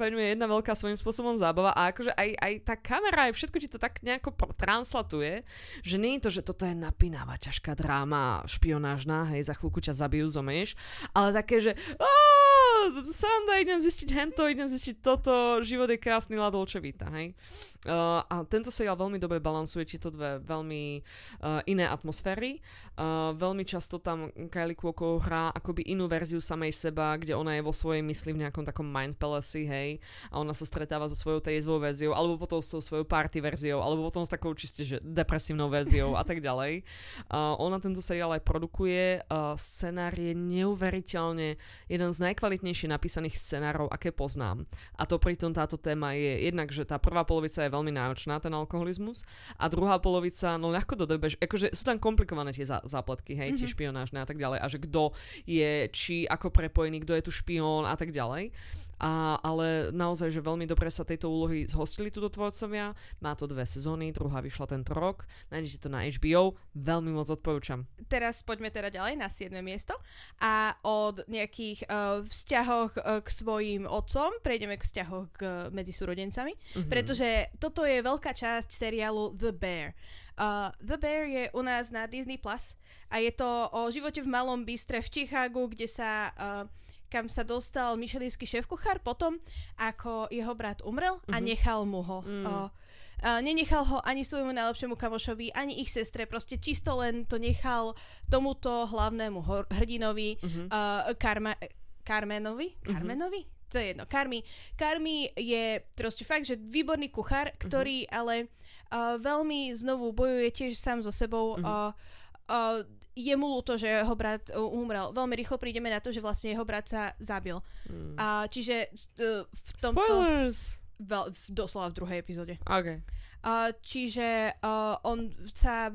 ňu je jedna veľká svojím spôsobom zábava a akože aj, aj tá kamera, aj všetko ti to tak nejako translatuje, že nie je to, že toto je napínavá, ťažká dráma, špionážna, hej, za chvíľku ťa zabijú, zomeješ, ale také, že Sanda, idem zistiť hento, idem zistiť toto, život je krásny, la dolce vita, hej. Uh, a tento seriál veľmi dobre balansuje tieto dve veľmi uh, iné atmosféry. Uh, veľmi často tam Kylie Cuoco hrá akoby inú verziu samej seba, kde ona je vo svojej mysli v nejakom takom mind palace, hej, a ona sa stretáva so svojou triezvou verziou, alebo potom s tou svojou party verziou, alebo potom s takou čiste, že depresívnou verziou a tak ďalej. Uh, ona tento seriál aj produkuje, uh, scenár je neuveriteľne jeden z najkvalitnejších napísaných scenárov, aké poznám. A to pritom táto téma je jednak, že tá prvá polovica je veľmi náročná, ten alkoholizmus. A druhá polovica, no ľahko dodrbeš, akože sú tam komplikované tie zá, zápletky, hej, mm-hmm. tie mhm. špionážne a tak ďalej. A že kto je, či ako prepojený, kto je tu špión a tak ďalej. A, ale naozaj, že veľmi dobre sa tejto úlohy zhostili túto tvorcovia. Má to dve sezóny, druhá vyšla tento rok. Nájdete to na HBO. Veľmi moc odporúčam. Teraz poďme teda ďalej na 7. miesto. A od nejakých uh, vzťahoch uh, k svojim otcom prejdeme k vzťahoch k, medzi súrodencami. Mm-hmm. Pretože toto je veľká časť seriálu The Bear. Uh, The Bear je u nás na Disney Plus a je to o živote v malom bystre v Chicagu, kde sa uh, kam sa dostal myšelinský šéf-kuchár potom, ako jeho brat umrel a mm-hmm. nechal mu ho. Mm. O, Uh, nenechal ho ani svojmu najlepšiemu kamošovi, ani ich sestre, proste čisto len to nechal tomuto hlavnému hor- hrdinovi, mm-hmm. uh, Karma- Carmenovi? Carmenovi? Mm-hmm. To je jedno. Karmi. Karmi je proste fakt, že výborný kuchár, ktorý mm-hmm. ale uh, veľmi znovu bojuje tiež sám so sebou. Mm-hmm. Uh, uh, je mu ľúto, že jeho brat uh, umrel. Veľmi rýchlo prídeme na to, že vlastne jeho brat sa zabil. Mm. A čiže uh, v tomto... Spoilers! Veľ, v, doslova v druhej epizóde. Okay. Uh, čiže uh, on sa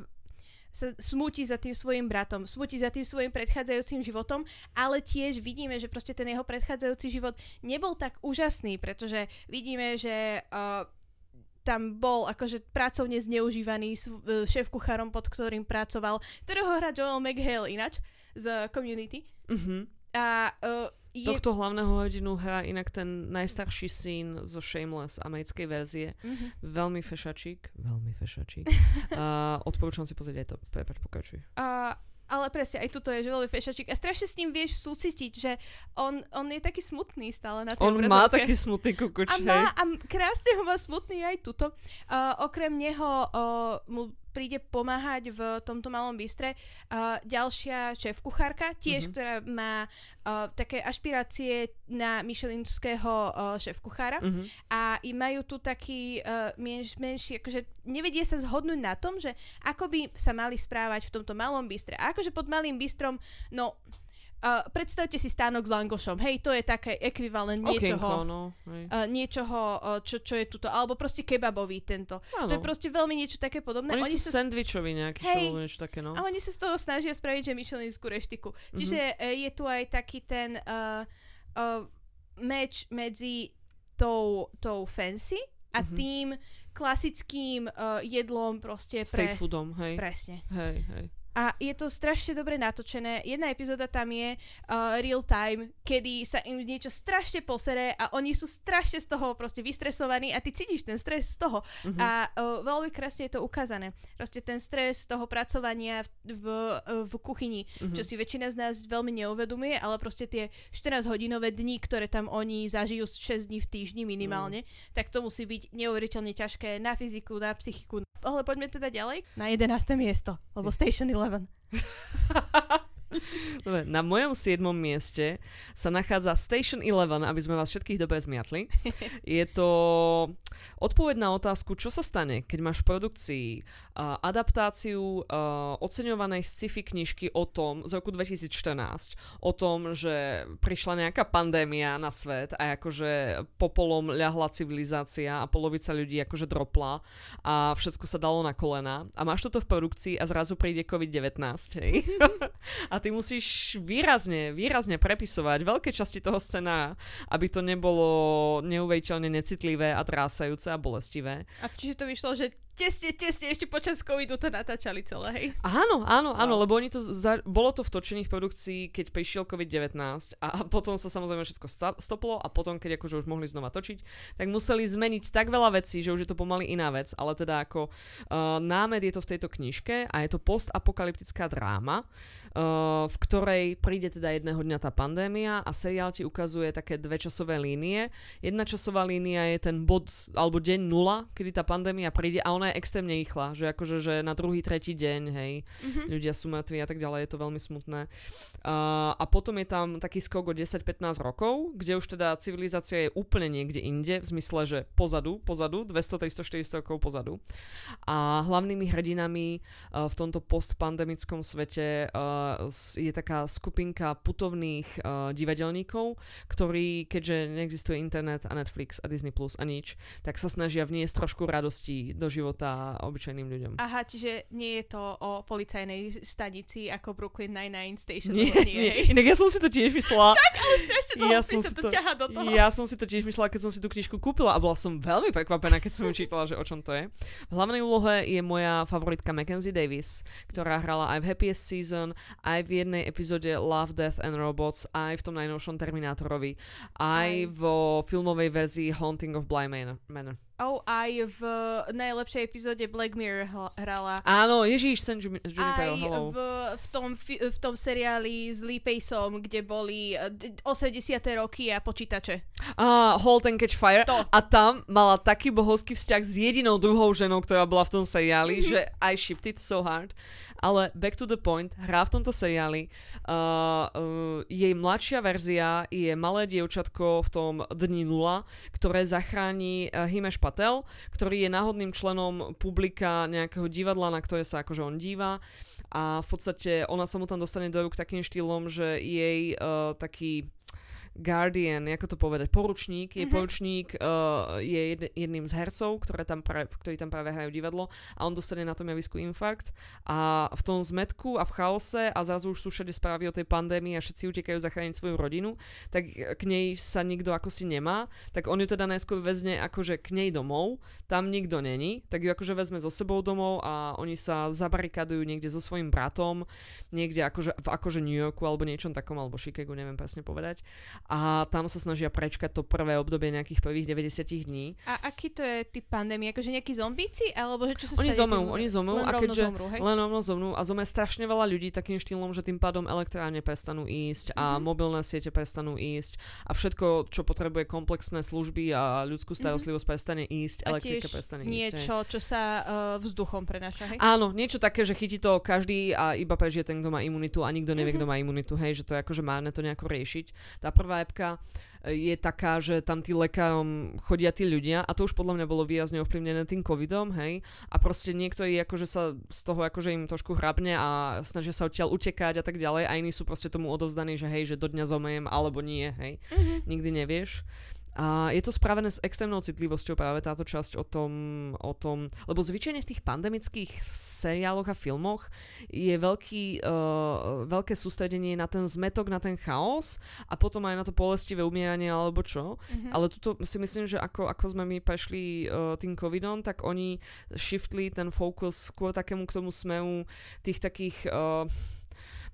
sa smutí za tým svojim bratom, smutí za tým svojim predchádzajúcim životom, ale tiež vidíme, že proste ten jeho predchádzajúci život nebol tak úžasný, pretože vidíme, že uh, tam bol akože pracovne zneužívaný e, šéf kuchárom, pod ktorým pracoval, ktorého hrá Joel McHale inač z Community. Uh-huh. A uh, je... Tohto hlavného hodinu hrá inak ten najstarší syn zo Shameless americkej verzie. Uh-huh. Veľmi fešačík. Veľmi fešačík. <laughs> uh, odporúčam si pozrieť aj to. Prepač, pokračuj. Uh, ale presne, aj tuto je, že veľmi fešačík. A strašne s ním vieš súcitiť, že on, on je taký smutný stále na tej On obrazovke. má taký smutný kukuč, a, má, a krásne ho má smutný aj tuto. Uh, okrem neho uh, mu príde pomáhať v tomto malom bystre uh, ďalšia šéf kuchárka, tiež, mm-hmm. ktorá má uh, také ašpirácie na myšelinského uh, šéf kuchára mm-hmm. a i majú tu taký uh, menš, menší, akože nevedie sa zhodnúť na tom, že ako by sa mali správať v tomto malom bystre. A akože pod malým bystrom, no Uh, predstavte si stánok s langošom. Hej, to je také ekvivalent niečoho, Okienko, no, uh, niečoho uh, čo, čo je tuto. Alebo proste kebabový tento. Ano. To je proste veľmi niečo také podobné. Oni, oni sú sa... sandvičoví nejaký hej, show, niečo také, no. A oni sa z toho snažia spraviť, že myšelinskú reštiku. Čiže mm-hmm. uh, je tu aj taký ten uh, uh, meč medzi tou, tou fancy a mm-hmm. tým klasickým uh, jedlom proste pre... State foodom, hej. Presne. Hej, hej. A je to strašne dobre natočené. Jedna epizóda tam je uh, real time, kedy sa im niečo strašne posere a oni sú strašne z toho proste vystresovaní a ty cítiš ten stres z toho. Uh-huh. A uh, veľmi krásne je to ukázané. Proste ten stres z toho pracovania v, v, v kuchyni, uh-huh. čo si väčšina z nás veľmi neuvedomuje, ale proste tie 14-hodinové dni, ktoré tam oni zažijú 6 dní v týždni minimálne, uh-huh. tak to musí byť neuveriteľne ťažké na fyziku, na psychiku. Ale poďme teda ďalej na 11. miesto, lebo Station 11. 9-11 <laughs> Dobre, na mojom siedmom mieste sa nachádza Station 11, aby sme vás všetkých dobre zmiatli. <laughs> Je to odpoveď na otázku, čo sa stane, keď máš v produkcii uh, adaptáciu uh, oceňovanej sci-fi knižky o tom z roku 2014, o tom, že prišla nejaká pandémia na svet a akože popolom ľahla civilizácia a polovica ľudí akože dropla a všetko sa dalo na kolena a máš toto v produkcii a zrazu príde COVID-19, hej? <laughs> a ty musíš výrazne, výrazne prepisovať veľké časti toho scenára, aby to nebolo neuvejiteľne necitlivé a trásajúce a bolestivé. A čiže to vyšlo, že tesne, tesne, ešte počas covidu to natáčali celé, hej? Áno, áno, áno, no. lebo oni to za, bolo to v točení v produkcii, keď prišiel COVID-19 a potom sa samozrejme všetko stoplo a potom, keď akože už mohli znova točiť, tak museli zmeniť tak veľa vecí, že už je to pomaly iná vec, ale teda ako uh, námed je to v tejto knižke a je to postapokalyptická dráma, uh, v ktorej príde teda jedného dňa tá pandémia a seriál ti ukazuje také dve časové línie. Jedna časová línia je ten bod alebo deň nula, kedy tá pandémia príde a ona je extrémne rýchla, že akože že na druhý, tretí deň, hej, mm-hmm. ľudia sú mŕtvi a tak ďalej, je to veľmi smutné. Uh, a potom je tam taký skok o 10-15 rokov, kde už teda civilizácia je úplne niekde inde, v zmysle, že pozadu, pozadu, 200, 300, 400 rokov pozadu. A hlavnými hrdinami uh, v tomto postpandemickom svete uh, je taká skupinka putovných uh, divadelníkov, ktorí, keďže neexistuje internet a Netflix a Disney Plus a nič, tak sa snažia vniesť trošku radosti do života života obyčajným ľuďom. Aha, čiže nie je to o policajnej stanici ako Brooklyn Nine-Nine Station. Nie, nie, nie. Inak ja som si to tiež myslela. <laughs> Však, ale strašne dlho ja som si to, to ťaha do toho. Ja som si to tiež myslela, keď som si tú knižku kúpila a bola som veľmi prekvapená, keď som ju čítala, že o čom to je. V hlavnej úlohe je moja favoritka Mackenzie Davis, ktorá hrala aj v Happiest Season, aj v jednej epizóde Love, Death and Robots, aj v tom najnovšom Terminátorovi, aj, aj vo filmovej verzii Haunting of Bly Manor. Oh, aj v najlepšej epizóde Black Mirror hrala. Áno, Ježíš, Sen Juniper, hello. V, v, tom, v tom seriáli s Lee Paceom, kde boli 80. roky a počítače. Ah, Halt and Catch Fire. To. A tam mala taký bohovský vzťah s jedinou druhou ženou, ktorá bola v tom seriáli, mm-hmm. že I shipped it so hard ale back to the point, hrá v tomto seriáli. Uh, uh, jej mladšia verzia je malé dievčatko v tom Dni nula, ktoré zachráni uh, Himesh Patel, ktorý je náhodným členom publika nejakého divadla, na ktoré sa akože on díva. A v podstate ona sa mu tam dostane do rúk takým štýlom, že jej uh, taký guardian, ako to povedať, poručník, je mm-hmm. poručník, uh, je jed, jedným z hercov, ktoré tam práve, ktorí tam práve hrajú divadlo a on dostane na tom javisku infarkt. A v tom zmetku a v chaose a zrazu už sú všade správy o tej pandémii a všetci utekajú zachrániť svoju rodinu, tak k nej sa nikto ako si nemá, tak on ju teda najskôr vezne akože k nej domov, tam nikto není, tak ju akože vezme so sebou domov a oni sa zabarikadujú niekde so svojím bratom, niekde akože, v akože New Yorku alebo niečom takom, alebo Chicago, neviem presne povedať a tam sa snažia prečkať to prvé obdobie nejakých prvých 90 dní. A aký to je typ pandémie? Akože nejakí zombíci? Alebo že čo sa oni zomrú, oni zomrú. Len a keďže, zomrú, hej? Len rovno zomrú a zomre strašne veľa ľudí takým štýlom, že tým pádom elektrárne prestanú ísť a mm-hmm. mobilné siete prestanú ísť a všetko, čo potrebuje komplexné služby a ľudskú mhm. starostlivosť mm-hmm. prestane ísť, a elektrika prestane niečo, ísť. niečo, čo sa uh, vzduchom prenáša, hej? Áno, niečo také, že chytí to každý a iba prežije ten, kto má imunitu a nikto nevie, mm-hmm. kto má imunitu, hej, že to je akože márne to nejako riešiť. Tá prvá epka je taká, že tam tí lekárom chodia tí ľudia a to už podľa mňa bolo výrazne ovplyvnené tým covidom, hej. A proste niektorí akože sa z toho akože im trošku hrabne a snažia sa odtiaľ utekať a tak ďalej a iní sú proste tomu odovzdaní, že hej, že do dňa zomriem alebo nie, hej. Mm-hmm. Nikdy nevieš. A je to spravené s extrémnou citlivosťou práve táto časť o tom, o tom lebo zvyčajne v tých pandemických seriáloch a filmoch je veľký, uh, veľké sústredenie na ten zmetok, na ten chaos a potom aj na to bolestivé umieranie alebo čo. Mm-hmm. Ale tuto si myslím, že ako, ako sme my prešli uh, tým covidom, tak oni shiftli ten fokus skôr takému k tomu smeru tých takých uh,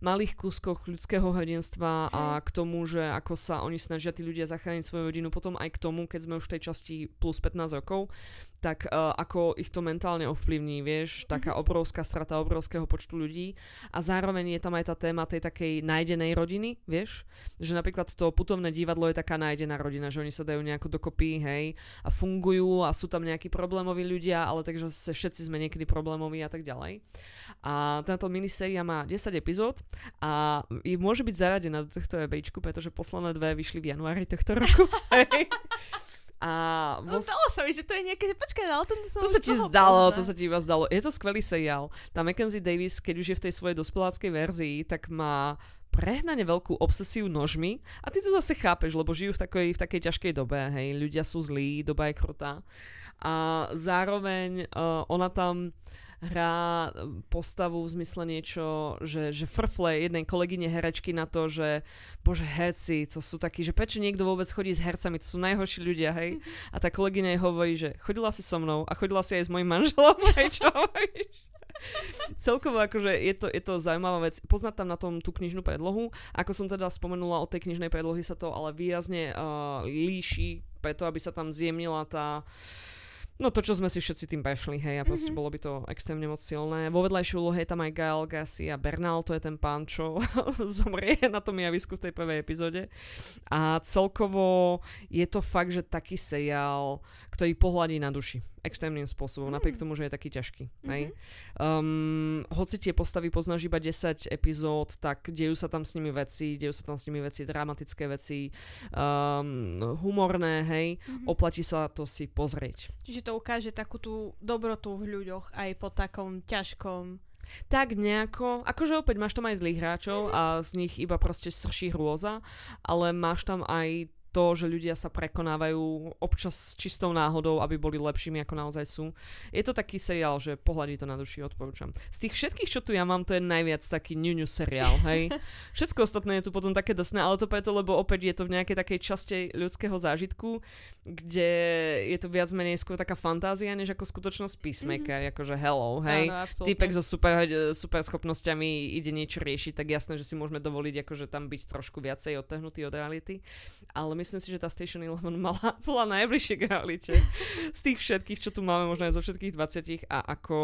malých kúskoch ľudského hrdinstva a k tomu, že ako sa oni snažia tí ľudia zachrániť svoju rodinu, potom aj k tomu, keď sme už v tej časti plus 15 rokov, tak uh, ako ich to mentálne ovplyvní, vieš, taká Mhm. obrovská strata obrovského počtu ľudí a zároveň je tam aj tá téma tej takej nájdenej rodiny, vieš, že napríklad to putovné divadlo je taká nájdená rodina, že oni sa dajú nejako dokopy, hej, a fungujú a sú tam nejakí problémoví ľudia, ale takže sa všetci sme niekedy problémoví a tak ďalej. A táto miniséria má 10 epizód a môže byť zaradená do tohto ebejčku, pretože posledné dve vyšli v januári tohto roku. <laughs> A vo- zdalo sa mi, že to je nejaké, že počkaj, ale o tom som to sa ti zdalo, poznám. to sa ti iba zdalo. Je to skvelý seriál. Tá Mackenzie Davis, keď už je v tej svojej dospeláckej verzii, tak má prehnane veľkú obsesiu nožmi a ty to zase chápeš, lebo žijú v takej, v takej ťažkej dobe, hej, ľudia sú zlí, doba je krutá a zároveň uh, ona tam hrá postavu v zmysle niečo, že, že frfle jednej kolegyne herečky na to, že bože herci, to sú takí, že prečo niekto vôbec chodí s hercami, to sú najhorší ľudia, hej. <laughs> A tá kolegyňa jej hovorí, že chodila si so mnou a chodila si aj s mojim manželom, <laughs> hej, čo hovoríš? Celkovo akože je to, je to zaujímavá vec. Poznať tam na tom tú knižnú predlohu. Ako som teda spomenula, od tej knižnej predlohy sa to ale výrazne uh, líši, preto aby sa tam zjemnila tá No to, čo sme si všetci tým prešli, hej, a proste Mhm. bolo by to extrémne moc silné. Vo vedľajšej úlohe je tam aj Gael Garcia Bernal, to je ten pán, čo <laughs> zomrie na tom javisku v tej prvej epizóde. A celkovo je to fakt, že taký seriál, ktorý pohľadí na duši extrémnym spôsobom, Mm. napriek tomu, že je taký ťažký. Hej. Mhm. Um, hoci tie postavy poznáš iba 10 epizód, tak dejú sa tam s nimi veci, dejú sa tam s nimi veci, dramatické veci, um, humorné, hej. Mhm. Oplatí sa to si pozrieť. Čiže to ukáže takú tú dobrotu v ľuďoch aj po takom ťažkom... Tak nejako, akože opäť máš tam aj zlých hráčov a z nich iba proste srší hrôza, ale máš tam aj to, že ľudia sa prekonávajú občas čistou náhodou, aby boli lepšími, ako naozaj sú. Je to taký seriál, že pohľadí to na duši, odporúčam. Z tých všetkých, čo tu ja mám, to je najviac taký ňuňu seriál, hej. <laughs> Všetko ostatné je tu potom také drsné, ale to preto, lebo opäť je to v nejakej takej časti ľudského zážitku, kde je to viac menej skôr taká fantázia, než ako skutočnosť peacemaker, mm-hmm. akože hello, hej. Áno, absolútne. Týpek so super, super schopnosťami ide niečo riešiť, tak jasné, že si môžeme dovoliť akože tam byť trošku viacej odtehnutý od reality. Ale myslím si, že tá Station Eleven mala, <laughs> bola najbližšie k realite. Z tých všetkých, čo tu máme, možno aj zo všetkých 20 a ako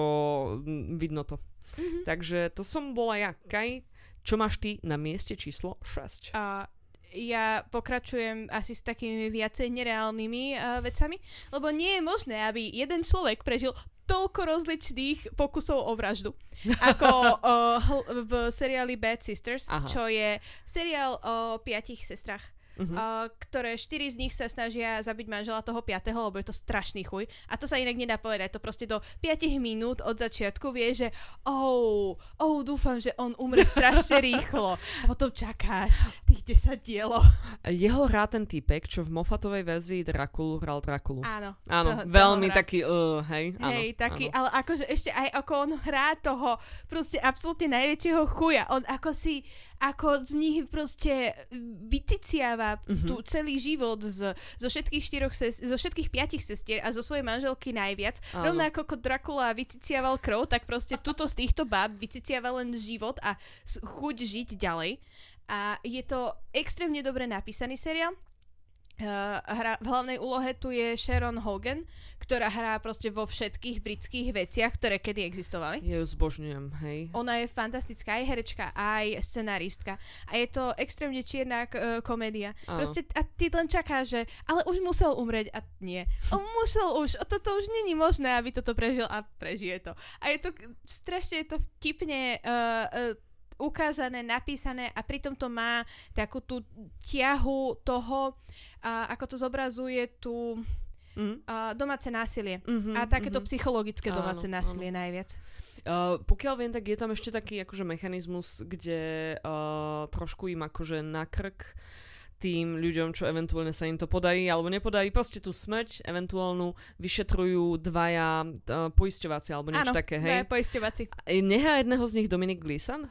vidno to. Mhm. Takže to som bola ja. Kaj, čo máš ty na mieste číslo 6? A ja pokračujem asi s takými viacej nereálnymi uh, vecami, lebo nie je možné, aby jeden človek prežil toľko rozličných pokusov o vraždu. <laughs> Ako uh, hl- v seriáli Bad Sisters, Aha. čo je seriál o piatich sestrach. Mhm. Uh, ktoré štyri z nich sa snažia zabiť manžela toho piatého, lebo je to strašný chuj. A to sa inak nedá povedať. To proste do 5 minút od začiatku vie, že oh, oh, dúfam, že on umre strašne <laughs> rýchlo. A potom čakáš tých 10 dielov. Jeho hrá ten týpek, čo v Moffatovej verzii Drakulu hral Drakulu. Áno. Áno, toho- toho veľmi hrá. taký, uh, hej, áno, Hej, taký, áno. ale akože ešte aj ako on hrá toho proste absolútne najväčšieho chuja. On ako si, ako z nich proste vyticiava Mhm. tu celý život z, zo všetkých štyroch ses, zo všetkých piatich sestier a zo svojej manželky najviac. Áno. Rovnako ako Dracula vyciciaval krv, tak proste tuto z týchto báb vyciciava len život a chuť žiť ďalej. A je to extrémne dobre napísaný seriál. Uh, hra, v hlavnej úlohe tu je Sharon Hogan, ktorá hrá proste vo všetkých britských veciach, ktoré kedy existovali. Ja ju zbožňujem, hej. Ona je fantastická, aj herečka, aj scenaristka. A je to extrémne čierna uh, komédia. Áno. Proste a ty len čakáš, že ale už musel umrieť a nie. On musel už, o toto už není možné, aby toto prežil a prežije to. A je to, strašne je to vtipne uh, uh, ukázané, napísané a pritom to má takú tú ťahu toho, uh, ako to zobrazuje tú Mm. uh, domáce násilie. Mm-hmm, A takéto psychologické Áno, domáce násilie najviac. Uh, pokiaľ viem, tak je tam ešte taký akože mechanizmus, kde uh, trošku im akože na krk tým ľuďom, čo eventuálne sa im to podarí alebo nepodarí, proste tú smrť eventuálnu vyšetrujú dvaja uh, poisťovací alebo niečo Áno, také, hej? poisťovací. E, Nehá jedného z nich Dominic Gleeson?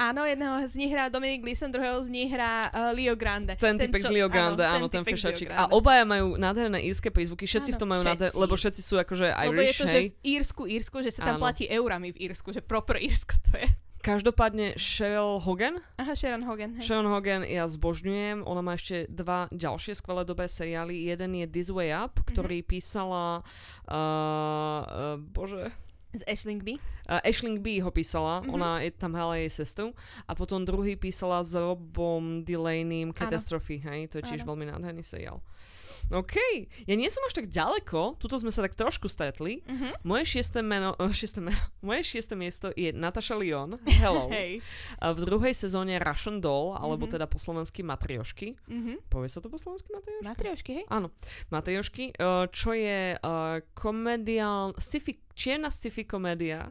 Áno, jedného z nich hrá Dominic Gleeson, druhého z nich hrá uh, Leo Grande. Ten, typek z Leo Grande, áno, ten, fešačík. Grande. A obaja majú nádherné írske prízvuky, všetci v Áno, tom majú nádherné, lebo všetci sú akože Lebo je Irish, to, že hej? v Írsku, Írsku, že sa tam Áno. platí eurami v Írsku, že proper Írsko to je. Každopádne Cheryl Hogan. Aha, Sharon Hogan. Hej. Sharon Hogan ja zbožňujem. Ona má ešte dva ďalšie skvelé dobré seriály. Jeden je This Way Up, ktorý písala... Uh, uh, bože, Z Ashling B. Uh, Ashling B ho písala, Mhm. mm-hmm. ona je tam hala jej sestu. A potom druhý písala s Robom Delaneym Catastrophe, hej, to je tiež veľmi nádherný seriál. OK, ja nie som až tak ďaleko, tuto sme sa tak trošku stretli. Mhm. Moje šiesté meno, <laughs> uh, šiesté meno, <laughs> moje šiesté miesto je Natasha Lyon, <laughs> hello. Hej. A v druhej sezóne Russian Doll, alebo Mhm. teda po slovensky Matriošky. Mhm. Povie sa to po slovensky Matriošky? Matriošky, hej? Áno, Matejošky, uh, čo je uh, komediál, sci-fi, čierna sci-fi komédia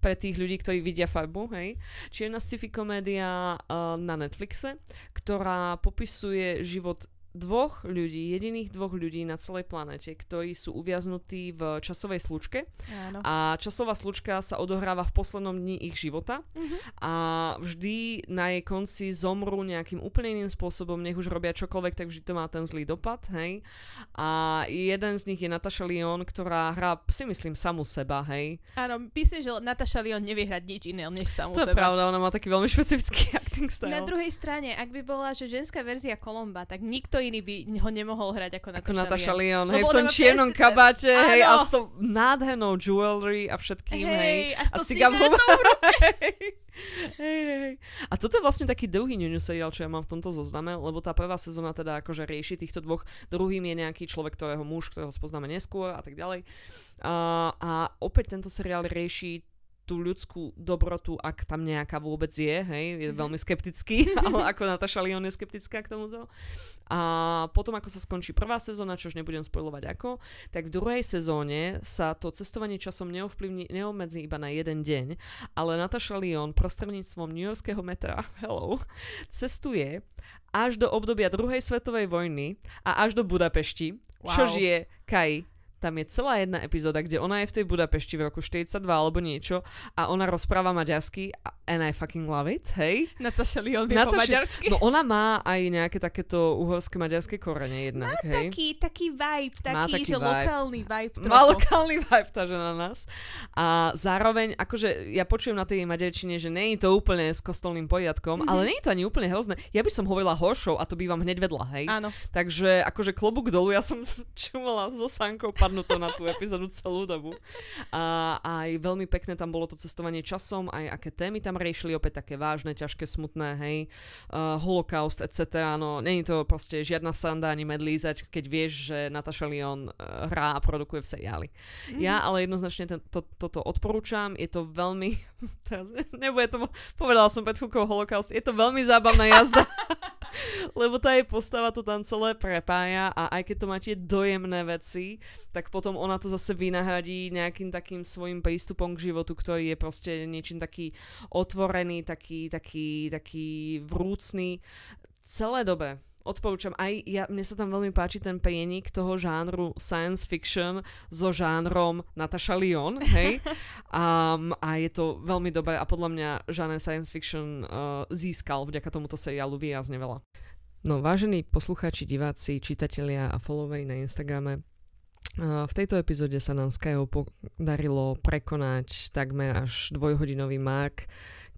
pre tých ľudí, ktorí vidia farbu, hej. Čierna sci-fi komédia uh, na Netflixe, ktorá popisuje život dvoch ľudí, jediných dvoch ľudí na celej planete, ktorí sú uviaznutí v časovej slučke Áno. a časová slučka sa odohráva v poslednom dni ich života Mhm. a vždy na jej konci zomrú nejakým úplne iným spôsobom, nech už robia čokoľvek, tak vždy to má ten zlý dopad, hej. A jeden z nich je Natasha Lyon, ktorá hrá, si myslím, samu seba, hej. Áno, myslím, že Natasha Lyon nevie hrať nič iné, než samú to je seba. pravda, ona má taký veľmi špecifický <laughs> acting style. Na druhej strane, ak by bola, že ženská verzia Kolomba, tak nikto iný by ho nemohol hrať ako Natasha, ako Natasha. Lyon, hej, v tom čiernom presne kabáte, hej, a Áno. s tou nádhernou jewelry a všetkým, hej. Hej, a s tou cigaretou <laughs> hej, hej. A toto je vlastne taký dlhý ňuňu seriál, čo ja mám v tomto zozname, lebo tá prvá sezóna teda akože rieši týchto dvoch. Druhým je nejaký človek, ktorého muž, ktorého spoznáme neskôr a tak ďalej. A, a opäť tento seriál rieši tú ľudskú dobrotu, ak tam nejaká vôbec je, hej, je Mhm. veľmi skeptický, <laughs> ale ako Natasha Lyon je skeptická k tomuto. A potom, ako sa skončí prvá sezóna, čo už nebudem spojovať ako, tak v druhej sezóne sa to cestovanie časom neovplyvní, neobmedzí iba na jeden deň, ale Natasha Lyon prostredníctvom New Yorkského metra, <laughs> hello, cestuje až do obdobia druhej svetovej vojny a až do Budapešti, wow. čo Wow. žije Kai. Tam je celá jedna epizóda, kde ona je v tej Budapešti v roku 42 alebo niečo a ona rozpráva maďarsky and I fucking love it, hej. Natasha Lyon vie po Natasha- maďarsky. No ona má aj nejaké takéto uhorské maďarské korene jednak, hej. Taký, taký vibe, Má taký, taký že vibe. lokálny vibe trochu. Má lokálny vibe tá žena nás. A zároveň, akože ja počujem na tej maďarčine, že nie je to úplne s kostolným poriadkom, Mhm. ale nie je to ani úplne hrozné. Ja by som hovorila horšou a to bývam hneď vedľa, hej. Áno. Takže akože klobúk dolu, ja som <laughs> čumala so Sankou padnutou na tú epizódu celú dobu. A aj veľmi pekné tam bolo to cestovanie časom, aj aké témy tam riešili, opäť také vážne, ťažké, smutné, hej, uh, holokaust, etc. No, není to proste žiadna sranda ani medlízať, keď vieš, že Natasha Lyon uh, hrá a produkuje v seriáli. Mhm. Ja ale jednoznačne ten, to, toto odporúčam, je to veľmi, <laughs> teraz nebude to, povedala som pred chvíľkou holokaust, je to veľmi zábavná jazda. <laughs> Lebo tá jej postava to tam celé prepája a aj keď to má tie dojemné veci, tak potom ona to zase vynahradí nejakým takým svojim prístupom k životu, ktorý je proste niečím taký otvorený, taký, taký, taký vrúcný. Celé dobe odporúčam aj, ja, mne sa tam veľmi páči ten prienik toho žánru science fiction so žánrom Natasha Lyon, hej. <laughs> Um, a je to veľmi dobré a podľa mňa žáner science fiction uh, získal vďaka tomuto seriálu výrazne veľa. No vážení poslucháči, diváci, čitatelia a followeri na Instagrame, uh, v tejto epizóde sa nám Skyho podarilo prekonať takmer až dvojhodinový mark,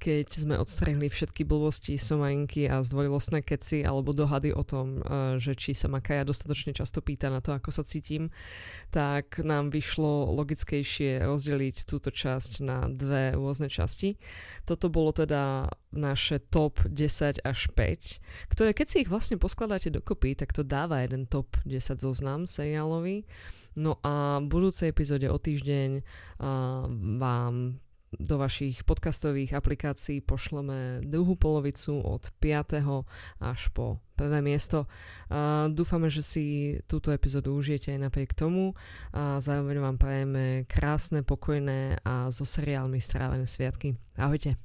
keď sme odstrehli všetky blbosti, somainky a zdvojlostné keci alebo dohady o tom, uh, že či sa ma dostatočne často pýta na to, ako sa cítim, tak nám vyšlo logickejšie rozdeliť túto časť na dve rôzne časti. Toto bolo teda naše top 10 až 5, ktoré keď si ich vlastne poskladáte dokopy, tak to dáva jeden top 10 zoznam seriálový. No a v budúcej epizóde o týždeň uh, vám do vašich podcastových aplikácií pošleme druhú polovicu od 5. až po prvé miesto. A dúfame, že si túto epizódu užijete aj napriek tomu a zároveň vám prajeme krásne, pokojné a so seriálmi strávené sviatky. Ahojte.